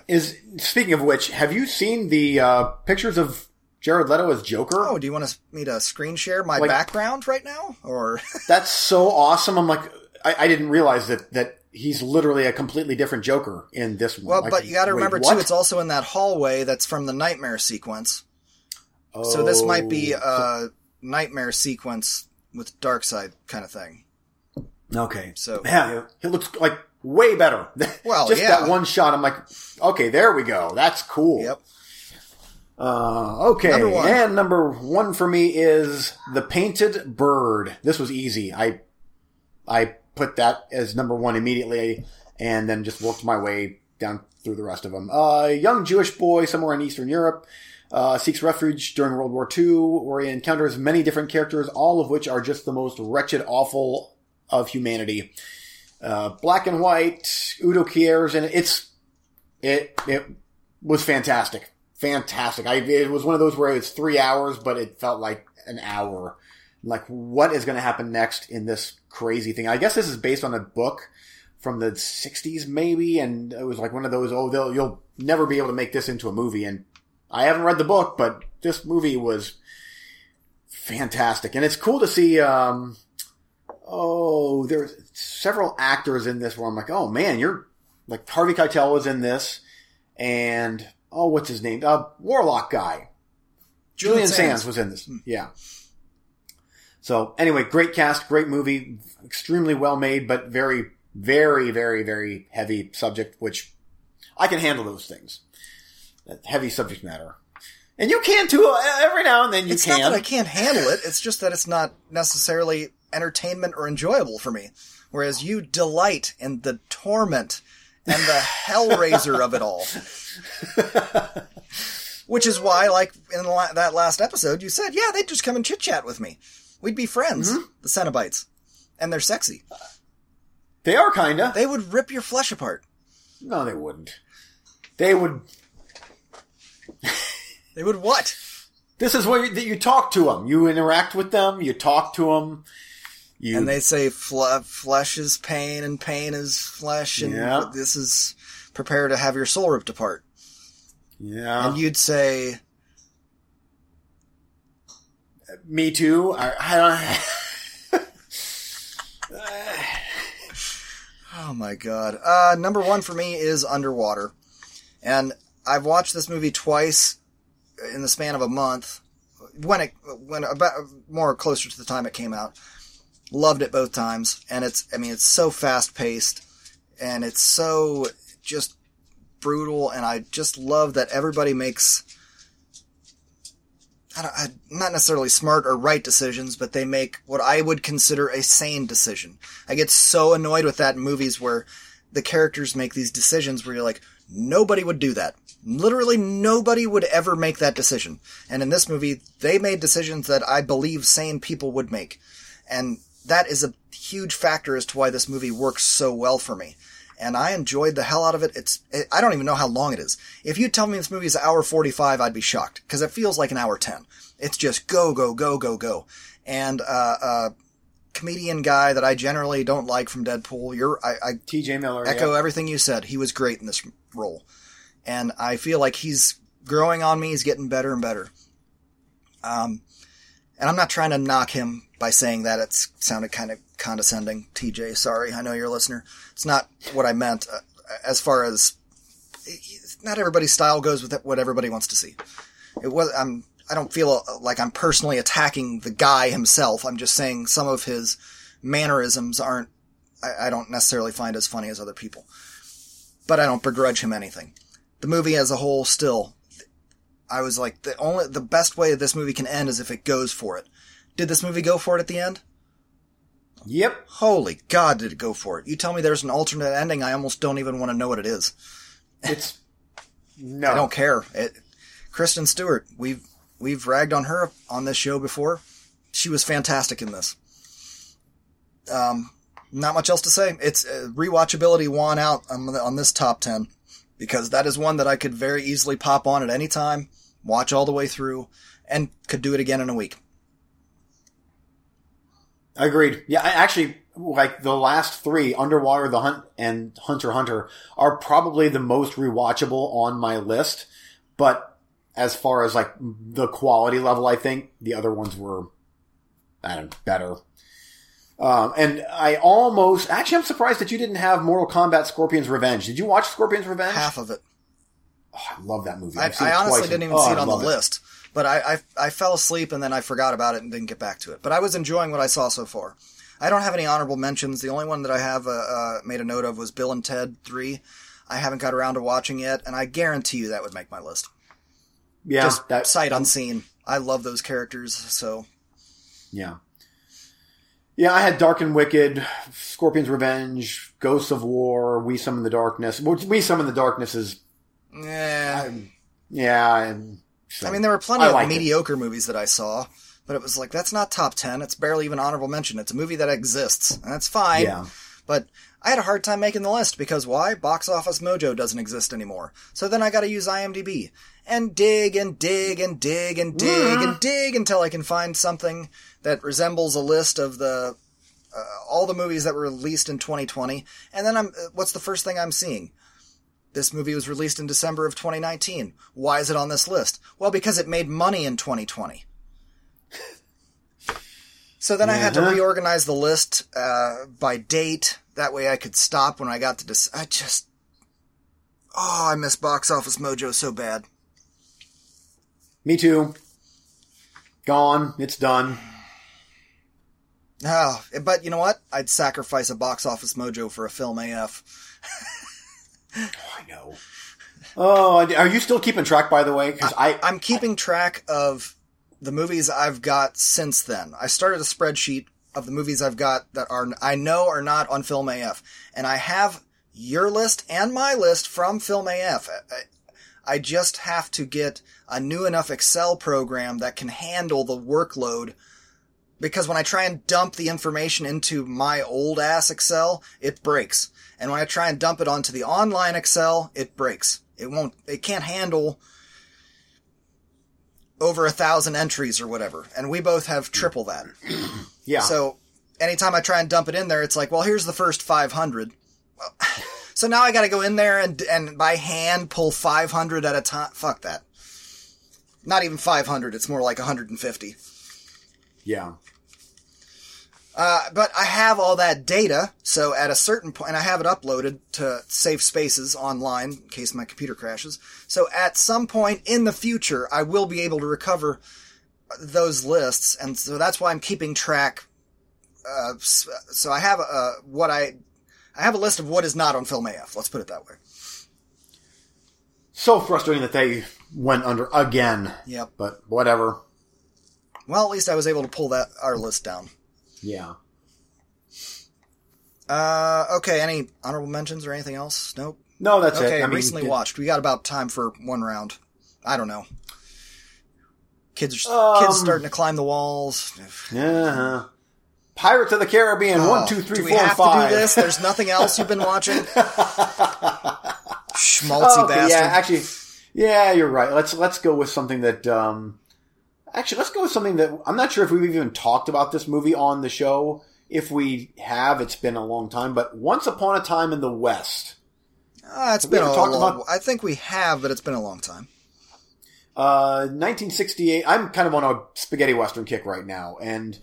Speaker 1: Is speaking of which, have you seen the uh, pictures of Jared Leto as Joker?
Speaker 2: oh, do you want me to screen share my
Speaker 1: Like-
Speaker 2: background right now, or [LAUGHS]
Speaker 1: That's so awesome. I'm like, I, I didn't realize that that he's literally a completely different Joker in this one.
Speaker 2: well,
Speaker 1: Like,
Speaker 2: but you got to remember
Speaker 1: what?
Speaker 2: too, it's also in that hallway that's from the nightmare sequence. So this might be
Speaker 1: Oh,
Speaker 2: a nightmare sequence with Darkseid kind of thing.
Speaker 1: okay.
Speaker 2: so-
Speaker 1: yeah, he looks like way better. [LAUGHS]
Speaker 2: Well,
Speaker 1: just
Speaker 2: yeah.
Speaker 1: that one shot. I'm like, okay, there we go. That's cool.
Speaker 2: Yep.
Speaker 1: Uh, okay.
Speaker 2: Number.
Speaker 1: And number one for me is The Painted Bird. This was easy. I, I put that as number one immediately and then just worked my way down through the rest of them. Uh, a young Jewish boy somewhere in Eastern Europe, uh, seeks refuge during World War II where he encounters many different characters, all of which are just the most wretched, awful of humanity. Uh, black and white, Udo Kier's and. It's, it, it was fantastic fantastic. I it was one of those where it's three hours, but it felt like an hour. Like, what is going to happen next in this crazy thing? I guess this is based on a book from the '60s, maybe, and it was like one of those. Oh, they'll, you'll never be able to make this into a movie. And I haven't read the book, but this movie was fantastic, and it's cool to see. Um, oh, there's several actors in this where I'm like, oh man, you're like Harvey Keitel was in this, and oh, what's his name? Uh, Warlock guy. Julian Sands. was in this. Yeah. So anyway, great cast, great movie, extremely well made, but very, very, very, very heavy subject, which I can handle those things. That heavy subject matter. And you can too, uh, every now and then you
Speaker 2: it's
Speaker 1: can.
Speaker 2: not that I can't handle it. It's just that it's not necessarily entertainment or enjoyable for me. Whereas you delight in the torment and the hellraiser of it all. Which is why, like in la- that last episode, you said, "Yeah, they'd just come and chit chat with me. We'd be friends."
Speaker 1: Mm-hmm.
Speaker 2: The Cenobites, and they're sexy.
Speaker 1: They are kinda.
Speaker 2: They would rip your flesh apart.
Speaker 1: no, they wouldn't. They would.
Speaker 2: They would what?
Speaker 1: This is where you, that you talk to them. You interact with them. You talk to them. You,
Speaker 2: And they say fle- flesh is pain and pain is flesh, and
Speaker 1: Yeah.
Speaker 2: this is prepare to have your soul ripped apart.
Speaker 1: Yeah.
Speaker 2: And you'd say,
Speaker 1: Me too. I, I don't. [LAUGHS]
Speaker 2: oh my god. Uh, number one for me is Underwater. And I've watched this movie twice in the span of a month. When it, when about more closer to the time it came out. Loved it both times. And it's, I mean, it's so fast paced and it's so just brutal. And I just love that everybody makes, I I, not necessarily smart or right decisions, but they make what I would consider a sane decision. I get so annoyed with that in movies where the characters make these decisions where you're like, nobody would do that. Literally nobody would ever make that decision. And in this movie, they made decisions that I believe sane people would make. And that is a huge factor as to why this movie works so well for me. And I enjoyed the hell out of it. It's, it, I don't even know how long it is. If you tell me this movie is an hour 45, I'd be shocked. Cause it feels like an hour 10. It's just go, go, go, go, go. And, uh, uh, comedian guy that I generally don't like from Deadpool, you're, I, I
Speaker 1: T.J. Miller.
Speaker 2: echo
Speaker 1: yeah.
Speaker 2: everything you said. He was great in this role. And I feel like he's growing on me. He's getting better and better. Um, and I'm not trying to knock him by saying that. It sounded kind of condescending. TJ, sorry. I know you're a listener. It's not what I meant uh, as far as not everybody's style goes with what everybody wants to see. It was, I'm, I don't feel uh, like I'm personally attacking the guy himself. I'm just saying some of his mannerisms aren't, I, I don't necessarily find as funny as other people. But I don't begrudge him anything. The movie as a whole still, I was like, the only, the best way this movie can end is if it goes for it. Did this movie go for it at the end?
Speaker 1: Yep.
Speaker 2: Holy God, did it go for it? You tell me there's an alternate ending, I almost don't even want to know what it is.
Speaker 1: It's [LAUGHS] no.
Speaker 2: I don't care. It, Kristen Stewart, we've we've ragged on her on this show before. She was fantastic in this. Um, not much else to say. It's uh, rewatchability won out on, the- on this top ten because that is one that I could very easily pop on at any time, watch all the way through, and could do it again in a week.
Speaker 1: Agreed. Yeah, I actually like the last three, Underwater, The Hunt, and Hunter Hunter, are probably the most rewatchable on my list. But as far as like the quality level, I think the other ones were, I don't know, better. Um, and I almost actually I'm surprised that you didn't have Mortal Kombat Scorpion's Revenge. Did you watch Scorpion's Revenge?
Speaker 2: Half of it.
Speaker 1: Oh, I love that movie.
Speaker 2: I, I
Speaker 1: it
Speaker 2: honestly didn't even
Speaker 1: oh,
Speaker 2: see it on the
Speaker 1: love
Speaker 2: list, but I, I I fell asleep and then I forgot about it and didn't get back to it. But I was enjoying what I saw so far. I don't have any honorable mentions. The only one that I have uh, uh, made a note of was Bill and Ted Three. I haven't got around to watching yet, and I guarantee you that would make my list.
Speaker 1: Yeah,
Speaker 2: Just
Speaker 1: that
Speaker 2: sight unseen. I love those characters, so
Speaker 1: Yeah. Yeah, I had Dark and Wicked, Scorpion's Revenge, Ghosts of War, We Summon the Darkness. Well, We Summon the Darkness is,
Speaker 2: yeah.
Speaker 1: yeah. And so-
Speaker 2: I mean, there were plenty of
Speaker 1: liked it.
Speaker 2: mediocre movies that I saw, but it was like that's not top ten. It's barely even honorable mention. It's a movie that exists, and that's fine.
Speaker 1: Yeah.
Speaker 2: But I had a hard time making the list because why? Box Office Mojo doesn't exist anymore. So then I got to use IMDb and dig and dig and dig and dig and dig until I can find something that resembles a list of the uh, all the movies that were released in 2020. And then I'm uh, what's the first thing I'm seeing? This movie was released in December of 2019. Why is it on this list? Well, because it made money in 2020. So then I had to
Speaker 1: Uh-huh.
Speaker 2: reorganize the list uh, by date. That way I could stop when I got to this. I just. Oh, I miss Box Office Mojo so bad.
Speaker 1: Me too. Gone. It's done.
Speaker 2: Oh, but you know what? I'd sacrifice a Box Office Mojo for a film AF. [LAUGHS]
Speaker 1: Oh, I know. Oh, are you still keeping track, by the way? Because I,
Speaker 2: I'm keeping track of the movies I've got since then. I started a spreadsheet of the movies I've got that are I know are not on Film AF, and I have your list and my list from Film AF. I, I just have to get a new enough Excel program that can handle the workload. Because when I try and dump the information into my old ass Excel, it breaks. And when I try and dump it onto the online Excel, it breaks. It won't, it can't handle over a thousand entries or whatever. And we both have triple that. [CLEARS THROAT]
Speaker 1: yeah.
Speaker 2: So anytime I try and dump it in there, it's like, well, here's the first 500. Well, [LAUGHS] So now I got to go in there and and by hand pull 500 at a time. Fuck that. Not even 500. It's more like 150.
Speaker 1: Yeah.
Speaker 2: Uh, but I have all that data, so at a certain point, and I have it uploaded to safe spaces online in case my computer crashes. So at some point in the future, I will be able to recover those lists, and so that's why I'm keeping track. Uh, so I have uh, what I, I have a list of what is not on Film AF. Let's put it that way.
Speaker 1: So frustrating that they went under again.
Speaker 2: Yep.
Speaker 1: But whatever.
Speaker 2: Well, at least I was able to pull that our list down.
Speaker 1: Yeah.
Speaker 2: Uh, okay. Any honorable mentions or anything else? Nope.
Speaker 1: No, that's
Speaker 2: Okay,
Speaker 1: it. I mean,
Speaker 2: recently
Speaker 1: did-
Speaker 2: watched. We got about time for one round. I don't know. Kids, are,
Speaker 1: Um,
Speaker 2: kids starting to climb the walls.
Speaker 1: Uh-huh. Pirates of the Caribbean.
Speaker 2: Oh,
Speaker 1: one, two, three,
Speaker 2: do we
Speaker 1: four,
Speaker 2: have
Speaker 1: five.
Speaker 2: to do this? There's nothing else you've been watching. [LAUGHS] Schmaltzy
Speaker 1: Okay,
Speaker 2: bastard.
Speaker 1: yeah, actually, yeah, you're right. Let's let's go with something that. Um, actually, let's go with something that I'm not sure if we've even talked about this movie on the show. If we have, it's been a long time. But Once Upon a Time in the West.
Speaker 2: Ah, it's
Speaker 1: Have
Speaker 2: been a
Speaker 1: talked
Speaker 2: long.
Speaker 1: about-
Speaker 2: I think we have, but it's been a long time.
Speaker 1: Uh, 1968. I'm kind of on a spaghetti western kick right now, and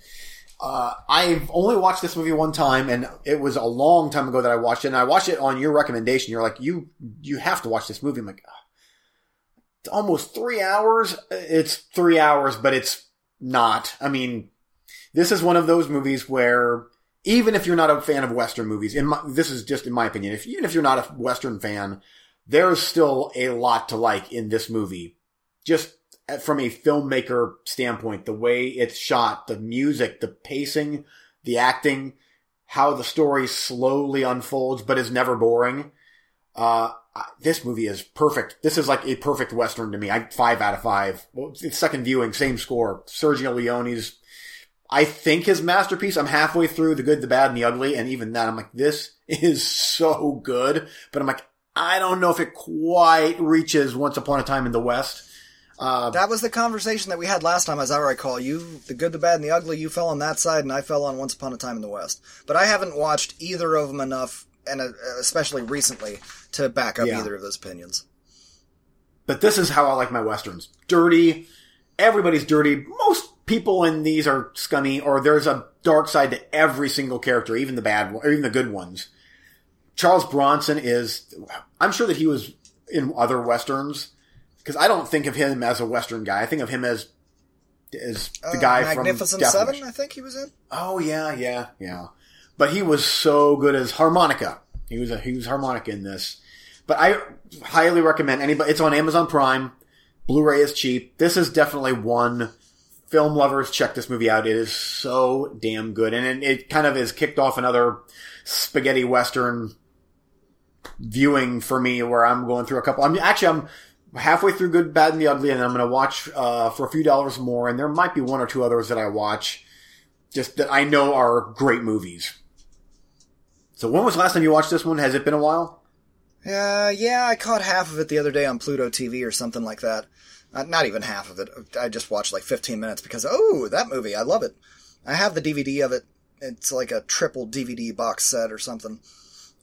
Speaker 1: uh, I've only watched this movie one time, and it was a long time ago that I watched it. And I watched it on your recommendation. You're like, you you have to watch this movie. I'm like, "Ah, it's almost three hours. It's three hours, but it's not. I mean, this is one of those movies where even if you're not a fan of western movies, in my, this is just in my opinion, if even if you're not a western fan, there's still a lot to like in this movie just from a filmmaker standpoint, the way it's shot, the music, the pacing, the acting, how the story slowly unfolds but is never boring. Uh, This movie is perfect. This is like a perfect Western to me. I, five out of five. Well, second viewing, same score. Sergio Leone's, I think his masterpiece. I'm halfway through The Good, the Bad, and the Ugly, and even that, I'm like, this is so good. But I'm like, I don't know if it quite reaches Once Upon a Time in the West. Uh,
Speaker 2: That was the conversation that we had last time, as I recall. You, the good, the bad, and the ugly, you fell on that side, and I fell on Once Upon a Time in the West. But I haven't watched either of them enough, and uh, especially recently, to back up
Speaker 1: Yeah.
Speaker 2: either of those opinions.
Speaker 1: But this is how I like my westerns. Dirty. Everybody's dirty. Most people in these are scummy, or there's a dark side to every single character, even the bad or even the good ones. Charles Bronson is, I'm sure that he was in other westerns, because I don't think of him as a western guy. I think of him as, as the
Speaker 2: Uh,
Speaker 1: guy from
Speaker 2: Magnificent Seven, I think he was in.
Speaker 1: Oh yeah, yeah, yeah. But he was so good as harmonica. He was a he was harmonica in this. But I highly recommend anybody. It's on Amazon Prime. Blu-ray is cheap. This is definitely one. Film lovers, check this movie out. It is so damn good, and it, it kind of has kicked off another spaghetti western viewing for me, where I'm going through a couple. I'm actually I'm halfway through Good, Bad, and the Ugly, and I'm going to watch uh, for a few dollars more, and there might be one or two others that I watch just that I know are great movies. So when was the last time you watched this one? Has it been a while?
Speaker 2: Uh, yeah, I caught half of it the other day on Pluto TV or something like that. Uh, not even half of it. I just watched like 15 minutes because, oh, that movie, I love it. I have the DVD of it. It's like a triple DVD box set or something.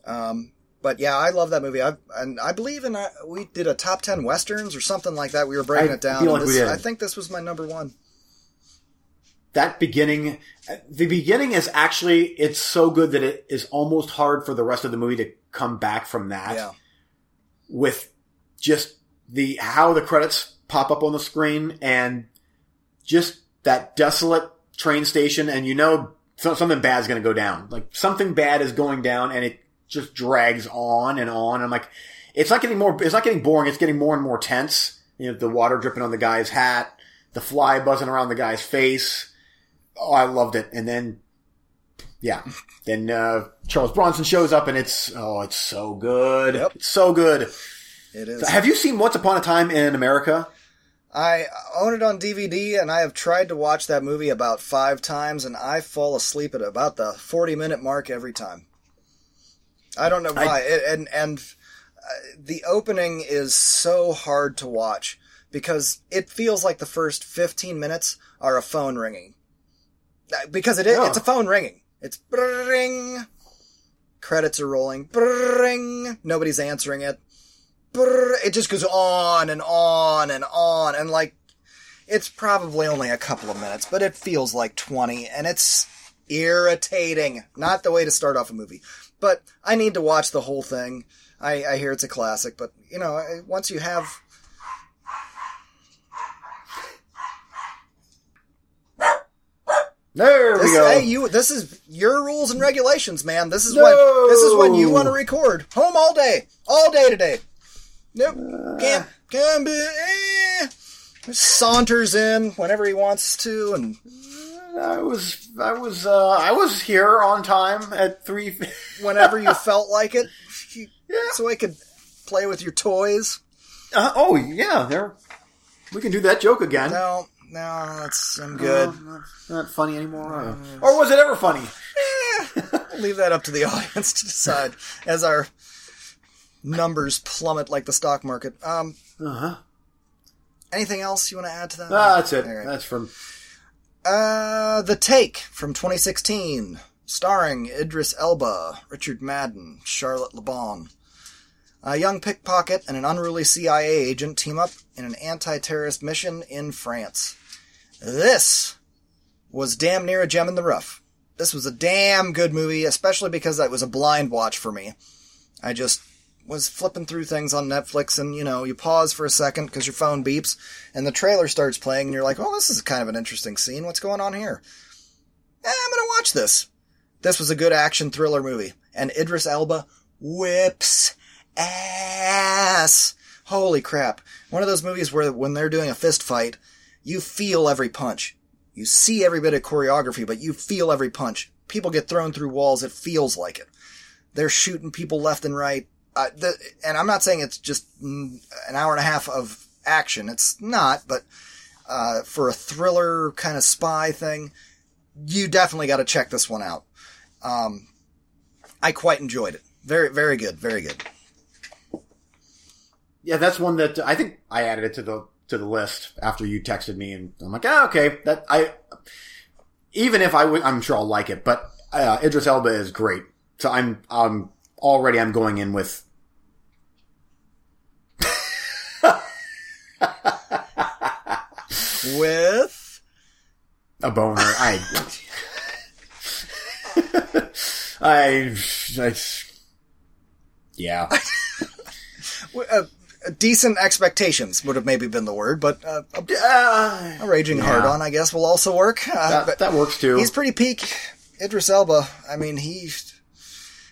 Speaker 2: Um, but yeah, I love that movie. I and I believe in uh, we did a top 10 westerns or something like that. We were breaking
Speaker 1: I
Speaker 2: it down.
Speaker 1: like
Speaker 2: this-. I think this was my number one.
Speaker 1: That beginning, the beginning is actually, it's so good that it is almost hard for the rest of the movie to come back from that.
Speaker 2: Yeah.
Speaker 1: With just the, how the credits pop up on the screen and just that desolate train station and you know so- something bad is going to go down. Like something bad is going down and it just drags on and on. I'm like, it's not getting more, it's not getting boring. It's getting more and more tense. You know, the water dripping on the guy's hat, the fly buzzing around the guy's face. Oh, I loved it. And then, yeah, then, uh, Charles Bronson shows up and it's, oh, it's so good.
Speaker 2: Yep.
Speaker 1: It's so good.
Speaker 2: It is.
Speaker 1: Have you seen Once Upon a Time in America?
Speaker 2: I own it on DVD, and I have tried to watch that movie about five times, and I fall asleep at about the forty-minute mark every time. I don't know
Speaker 1: I-
Speaker 2: why, It- and and uh, the opening is so hard to watch because it feels like the first fifteen minutes are a phone ringing. Because it is,
Speaker 1: Yeah.
Speaker 2: it's a phone ringing. It's ring. Credits are rolling. Bring. Nobody's answering it. It just goes on and on and on. And like, it's probably only a couple of minutes, but it feels like 20 and it's irritating. Not the way to start off a movie. But I need to watch the whole thing. I, I hear it's a classic, but you know, once you have
Speaker 1: There we
Speaker 2: This,
Speaker 1: go.
Speaker 2: hey, you. This is your rules and regulations, man. This is
Speaker 1: No.
Speaker 2: when. This is when you want to record. Home all day, all day today. Nope, can't. Can't be. Eh. Saunters in whenever he wants to, and
Speaker 1: I was, I was, uh, I was here on time at three. [LAUGHS]
Speaker 2: whenever you felt like it, you-
Speaker 1: Yeah.
Speaker 2: so I could play with your toys.
Speaker 1: Uh, oh yeah, there. We can do that joke again.
Speaker 2: No, no, that's I'm good.
Speaker 1: Uh, not, funny anymore. Uh, or was it ever funny?
Speaker 2: We'll leave that up to the [LAUGHS] audience to decide as our numbers plummet like the stock market. Um,
Speaker 1: Uh huh.
Speaker 2: anything else you want to add to that?
Speaker 1: Ah, that's it.
Speaker 2: Right.
Speaker 1: That's from.
Speaker 2: Uh, The Take from 2016, starring Idris Elba, Richard Madden, Charlotte Le Bon. A young pickpocket and an unruly CIA agent team up in an anti-terrorist mission in France. This was damn near a gem in the rough. This was a damn good movie, especially because it was a blind watch for me. I just was flipping through things on Netflix and, you know, you pause for a second because your phone beeps and the trailer starts playing and you're like, oh, this is kind of an interesting scene. What's going on here? Eh, I'm going to watch this. This was a good action thriller movie. And Idris Elba whips ass. Holy crap. One of those movies where when they're doing a fist fight, you feel every punch. You see every bit of choreography, but you feel every punch. People get thrown through walls. It feels like it. They're shooting people left and right. Uh, the, and I'm not saying it's just an hour and a half of action. It's not, but uh, for a thriller kind of spy thing, you definitely got to check this one out. Um, I quite enjoyed it. Very, very good. Very good.
Speaker 1: Yeah, that's one that I think I added it to the to the list after you texted me, and I'm like, ah, okay. That I even if I would, I'm sure I'll like it. But uh, Idris Elba is great, so I'm um already I'm going in with. [LAUGHS]
Speaker 2: With
Speaker 1: a boner. I, I, I, yeah. [LAUGHS]
Speaker 2: uh, decent expectations would have maybe been the word, but uh, a, a raging
Speaker 1: Yeah.
Speaker 2: hard on, I guess, will also work. Uh,
Speaker 1: that, that works too.
Speaker 2: he's pretty peak. Idris Elba. I mean, he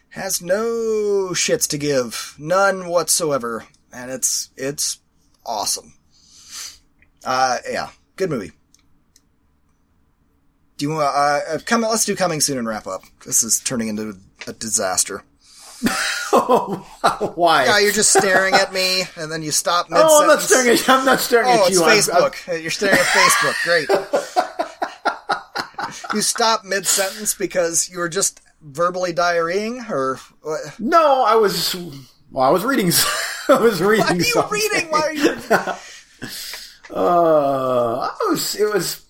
Speaker 2: has no shits to give, none whatsoever, and it's it's awesome. Uh, yeah, good movie. Do you want uh, uh, come? Let's do coming soon and wrap up. This is turning into a disaster. [LAUGHS]
Speaker 1: Why?
Speaker 2: Yeah, you're just staring at me, and then you stop mid [LAUGHS]
Speaker 1: oh, I'm not staring at you. I'm not staring
Speaker 2: Oh,
Speaker 1: at
Speaker 2: it's
Speaker 1: you. I'm-
Speaker 2: Facebook. You're staring at Facebook. Great. [LAUGHS] you stop mid sentence because you were just verbally diarrheing, or what?
Speaker 1: No, I was. Well, I was reading. I was reading.
Speaker 2: Why are you
Speaker 1: something.
Speaker 2: reading? Why are you?
Speaker 1: Uh, I was. It was.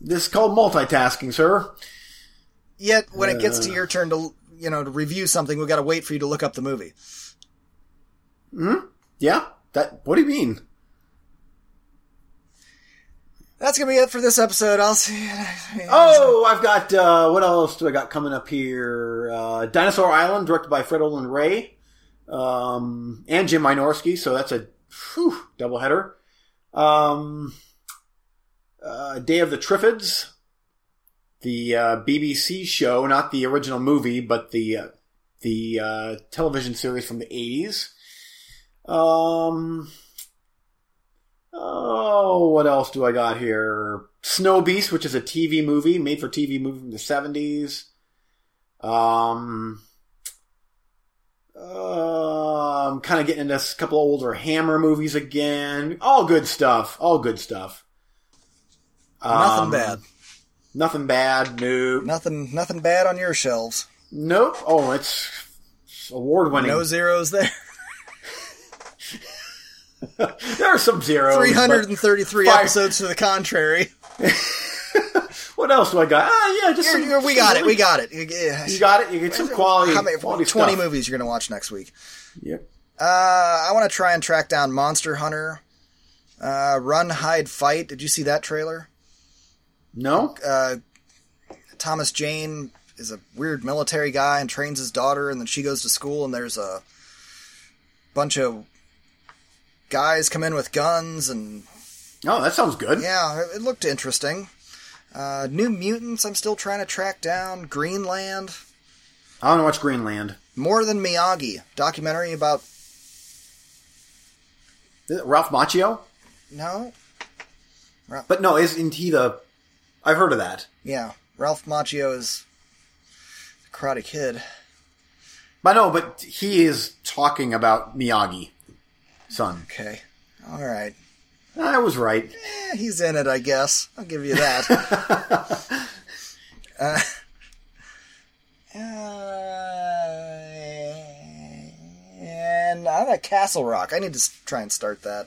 Speaker 1: This is called multitasking, sir.
Speaker 2: Yet when it gets to your turn to you know to review something, we got to wait for you to look up the movie.
Speaker 1: Yeah. That. What do you mean?
Speaker 2: That's gonna be it for this episode. I'll see. You.
Speaker 1: Oh, I've got. Uh, what else do I got coming up here? Uh, Dinosaur Island, directed by Fred Olen Ray, um, and Jim Wynorski. So that's a whew, doubleheader. Um, uh, Day of the Triffids, the uh, BBC show, not the original movie, but the uh, the uh, television series from the eighties. Um. Oh, what else do I got here? Snow Beast, which is a TV movie, made for TV movie from the seventies. Um, uh, I'm kind of getting into a couple older Hammer movies again. All good stuff. All good stuff.
Speaker 2: Nothing
Speaker 1: Um,
Speaker 2: bad.
Speaker 1: Nothing bad. No.
Speaker 2: Nothing. Nothing bad on your shelves.
Speaker 1: Nope. Oh, it's award winning.
Speaker 2: No zeros there. [LAUGHS]
Speaker 1: there are some zeros.
Speaker 2: Three
Speaker 1: but-
Speaker 2: hundred and thirty-three
Speaker 1: Five-
Speaker 2: episodes to the contrary. [LAUGHS]
Speaker 1: what else do I got? Ah, yeah, just some,
Speaker 2: we
Speaker 1: some
Speaker 2: got it. We got it.
Speaker 1: You got it. You get some quality.
Speaker 2: How many?
Speaker 1: quality
Speaker 2: Twenty
Speaker 1: stuff.
Speaker 2: movies you're gonna watch next week.
Speaker 1: Yep.
Speaker 2: Uh, I want to try and track down Monster Hunter. Uh, Run, Hide, Fight. Did you see that trailer?
Speaker 1: No.
Speaker 2: Uh, Thomas Jane is a weird military guy and trains his daughter, and then she goes to school, and there's a bunch of guys come in with guns, and
Speaker 1: Oh, that sounds good.
Speaker 2: yeah, it looked interesting. Uh, New Mutants. I'm still trying to track down. Greenland.
Speaker 1: I want to watch Greenland.
Speaker 2: More than Miyagi. Documentary about
Speaker 1: Ralph Macchio?
Speaker 2: no,
Speaker 1: But no, isn't he the? I've heard of that.
Speaker 2: yeah. Ralph Macchio is the Karate Kid.
Speaker 1: But no, but he is talking about Miyagi, son.
Speaker 2: Okay, all right.
Speaker 1: I was right.
Speaker 2: Eh, he's in it, I guess. I'll give you that. [LAUGHS] uh, uh, and I'm at Castle Rock. I need to try and start that.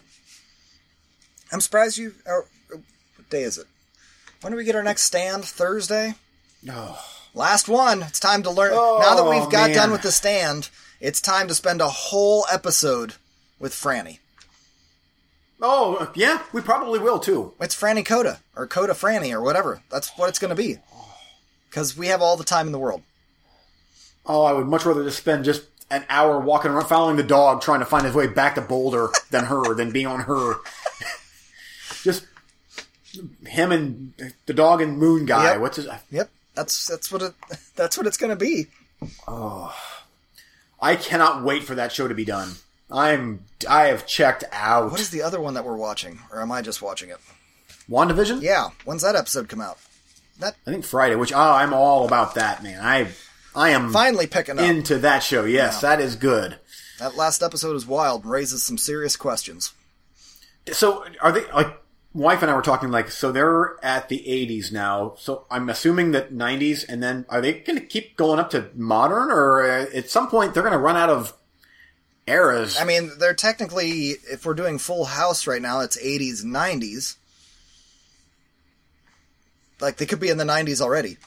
Speaker 2: I'm surprised you. Or, what day is it? When do we get our next stand? Thursday.
Speaker 1: Oh,
Speaker 2: Last one. It's time to learn.
Speaker 1: Oh,
Speaker 2: now that we've oh, got
Speaker 1: man.
Speaker 2: done with the stand, it's time to spend a whole episode with Franny.
Speaker 1: oh yeah, we probably will too.
Speaker 2: It's Franny Coda or Coda Franny or whatever. That's what it's going to be. Because we have all the time in the world.
Speaker 1: Oh, I would much rather just spend just an hour walking around, following the dog, trying to find his way back to Boulder than her, than being on her. Him and the dog and Moon guy.
Speaker 2: Yep.
Speaker 1: What's his?
Speaker 2: Yep, that's that's what it [LAUGHS] that's what it's going to be.
Speaker 1: Oh, I cannot wait for that show to be done. I'm. I have checked out.
Speaker 2: What is the other one that we're watching, or am I just watching it?
Speaker 1: WandaVision?
Speaker 2: Yeah, when's that episode come out? That
Speaker 1: I think Friday. Which oh, I'm all about that, man. I I am
Speaker 2: finally picking up.
Speaker 1: into that show. Yes, that is good.
Speaker 2: that last episode is wild and raises some serious questions.
Speaker 1: So are they like? Wife and I were talking like so they're at the 80s now. So I'm assuming that 90s, and then are they going to keep going up to modern, or uh, at some point they're going to run out of eras?
Speaker 2: I mean, they're technically, if we're doing Full House right now, it's 80s, 90s. Like they could be in the 90s already.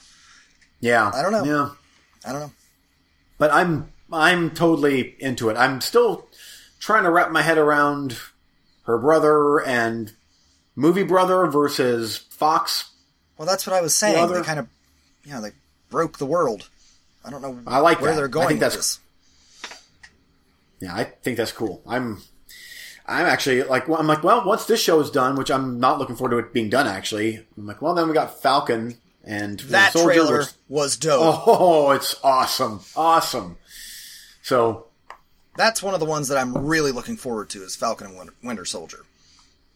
Speaker 1: yeah,
Speaker 2: I don't know.
Speaker 1: Yeah,
Speaker 2: I don't know.
Speaker 1: but I'm I'm totally into it. I'm still trying to wrap my head around her brother and movie brother versus Fox.
Speaker 2: Well, that's what I was saying.
Speaker 1: other-
Speaker 2: They kind of, yeah, they broke the world. I don't know
Speaker 1: I like
Speaker 2: where
Speaker 1: that.
Speaker 2: they're going.
Speaker 1: I think
Speaker 2: with
Speaker 1: that's-
Speaker 2: this.
Speaker 1: Yeah, I think that's cool. I'm I'm actually like well, I'm like well once this show is done, which I'm not looking forward to it being done. Actually, I'm like well then we got Falcon and
Speaker 2: That
Speaker 1: Soldier,
Speaker 2: trailer
Speaker 1: which-
Speaker 2: was dope.
Speaker 1: Oh, it's awesome, awesome. So
Speaker 2: That's one of the ones that I'm really looking forward to is Falcon and Winter Soldier.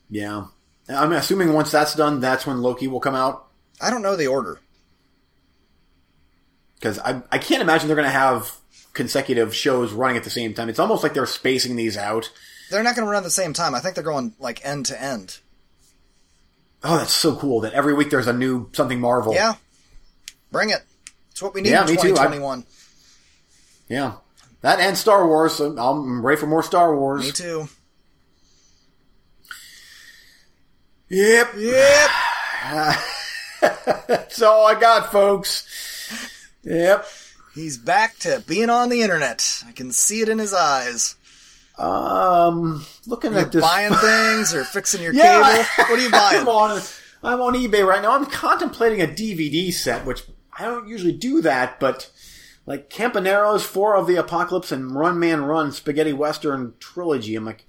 Speaker 1: yeah, I'm assuming once that's done, that's when Loki will come out
Speaker 2: I don't know the order.
Speaker 1: because I I can't imagine they're going to have consecutive shows running at the same time. It's almost like they're spacing these out.
Speaker 2: They're not going to run at the same time. I think they're going like end to end.
Speaker 1: Oh, that's so cool that every week there's a new something Marvel.
Speaker 2: Yeah, bring it. It's what we need
Speaker 1: Yeah,
Speaker 2: in
Speaker 1: me too. I-
Speaker 2: 2021.
Speaker 1: yeah. That and Star Wars. So I'm ready for more Star Wars.
Speaker 2: Me too.
Speaker 1: Yep.
Speaker 2: Yep. [LAUGHS]
Speaker 1: That's all I got, folks. Yep.
Speaker 2: He's back to being on the internet. I can see it in his eyes.
Speaker 1: Um, looking at this.
Speaker 2: buying [LAUGHS] things or fixing your
Speaker 1: Yeah,
Speaker 2: cable. What are you buying? [LAUGHS]
Speaker 1: I'm on, I'm on eBay right now. I'm contemplating a DVD set, which I don't usually do that, but like Companeros Four of the Apocalypse and Run Man Run Spaghetti Western trilogy. I'm like,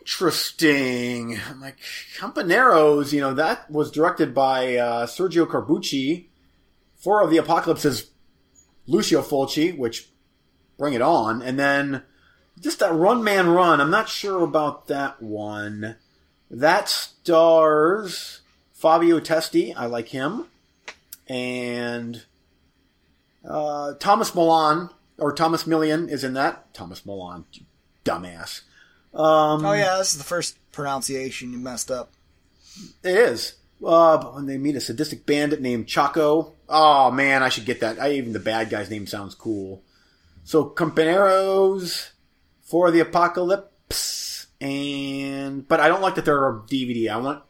Speaker 1: interesting. I'm like, Companeros, you know, that was directed by uh, Sergio Corbucci. Four of the Apocalypse is Lucio Fulci, which bring it on, and then just that Run Man Run. I'm not sure about that one. That stars Fabio Testi. I like him. And uh, Thomas Milan, or Thomas Milian is in that. Thomas Milan, dumbass. Um,
Speaker 2: Oh yeah, this is the first pronunciation you messed up.
Speaker 1: It is. Uh, but when they meet a sadistic bandit named Chaco. Oh man, I should get that. I, even the bad guy's name sounds cool. So Companeros Four the Apocalypse, and but I don't like that they're a DVD. I want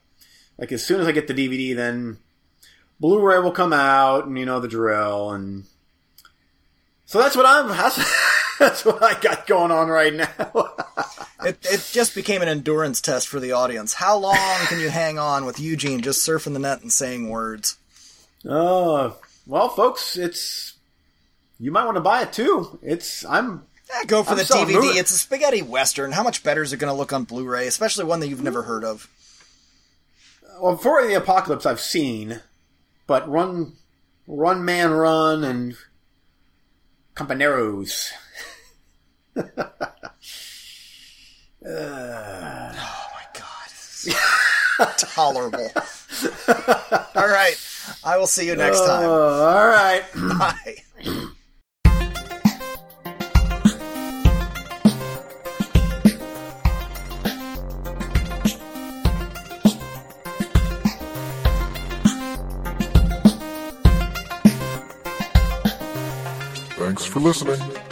Speaker 1: like as soon as I get the DVD, then Blu-ray will come out, and you know the drill, and so that's what I'm. That's, [LAUGHS] that's what I got going on right now. [LAUGHS]
Speaker 2: It, it just became an endurance test for the audience. How long can you hang on with Eugene just surfing the net and saying words?
Speaker 1: Oh, well, folks, it's you might want to buy it too. It's I'm
Speaker 2: Eh, go for
Speaker 1: I'm
Speaker 2: the DVD.
Speaker 1: moving.
Speaker 2: It's a spaghetti western. How much better is it going to look on Blu-ray, especially one that you've never heard of?
Speaker 1: well for the apocalypse I've seen, but Run, Run Man Run and Companeros.
Speaker 2: Oh my god, [LAUGHS] tolerable. All right, I will see you next oh, time.
Speaker 1: Oh, all right. [CLEARS THROAT]
Speaker 2: Bye.
Speaker 3: Thanks for listening.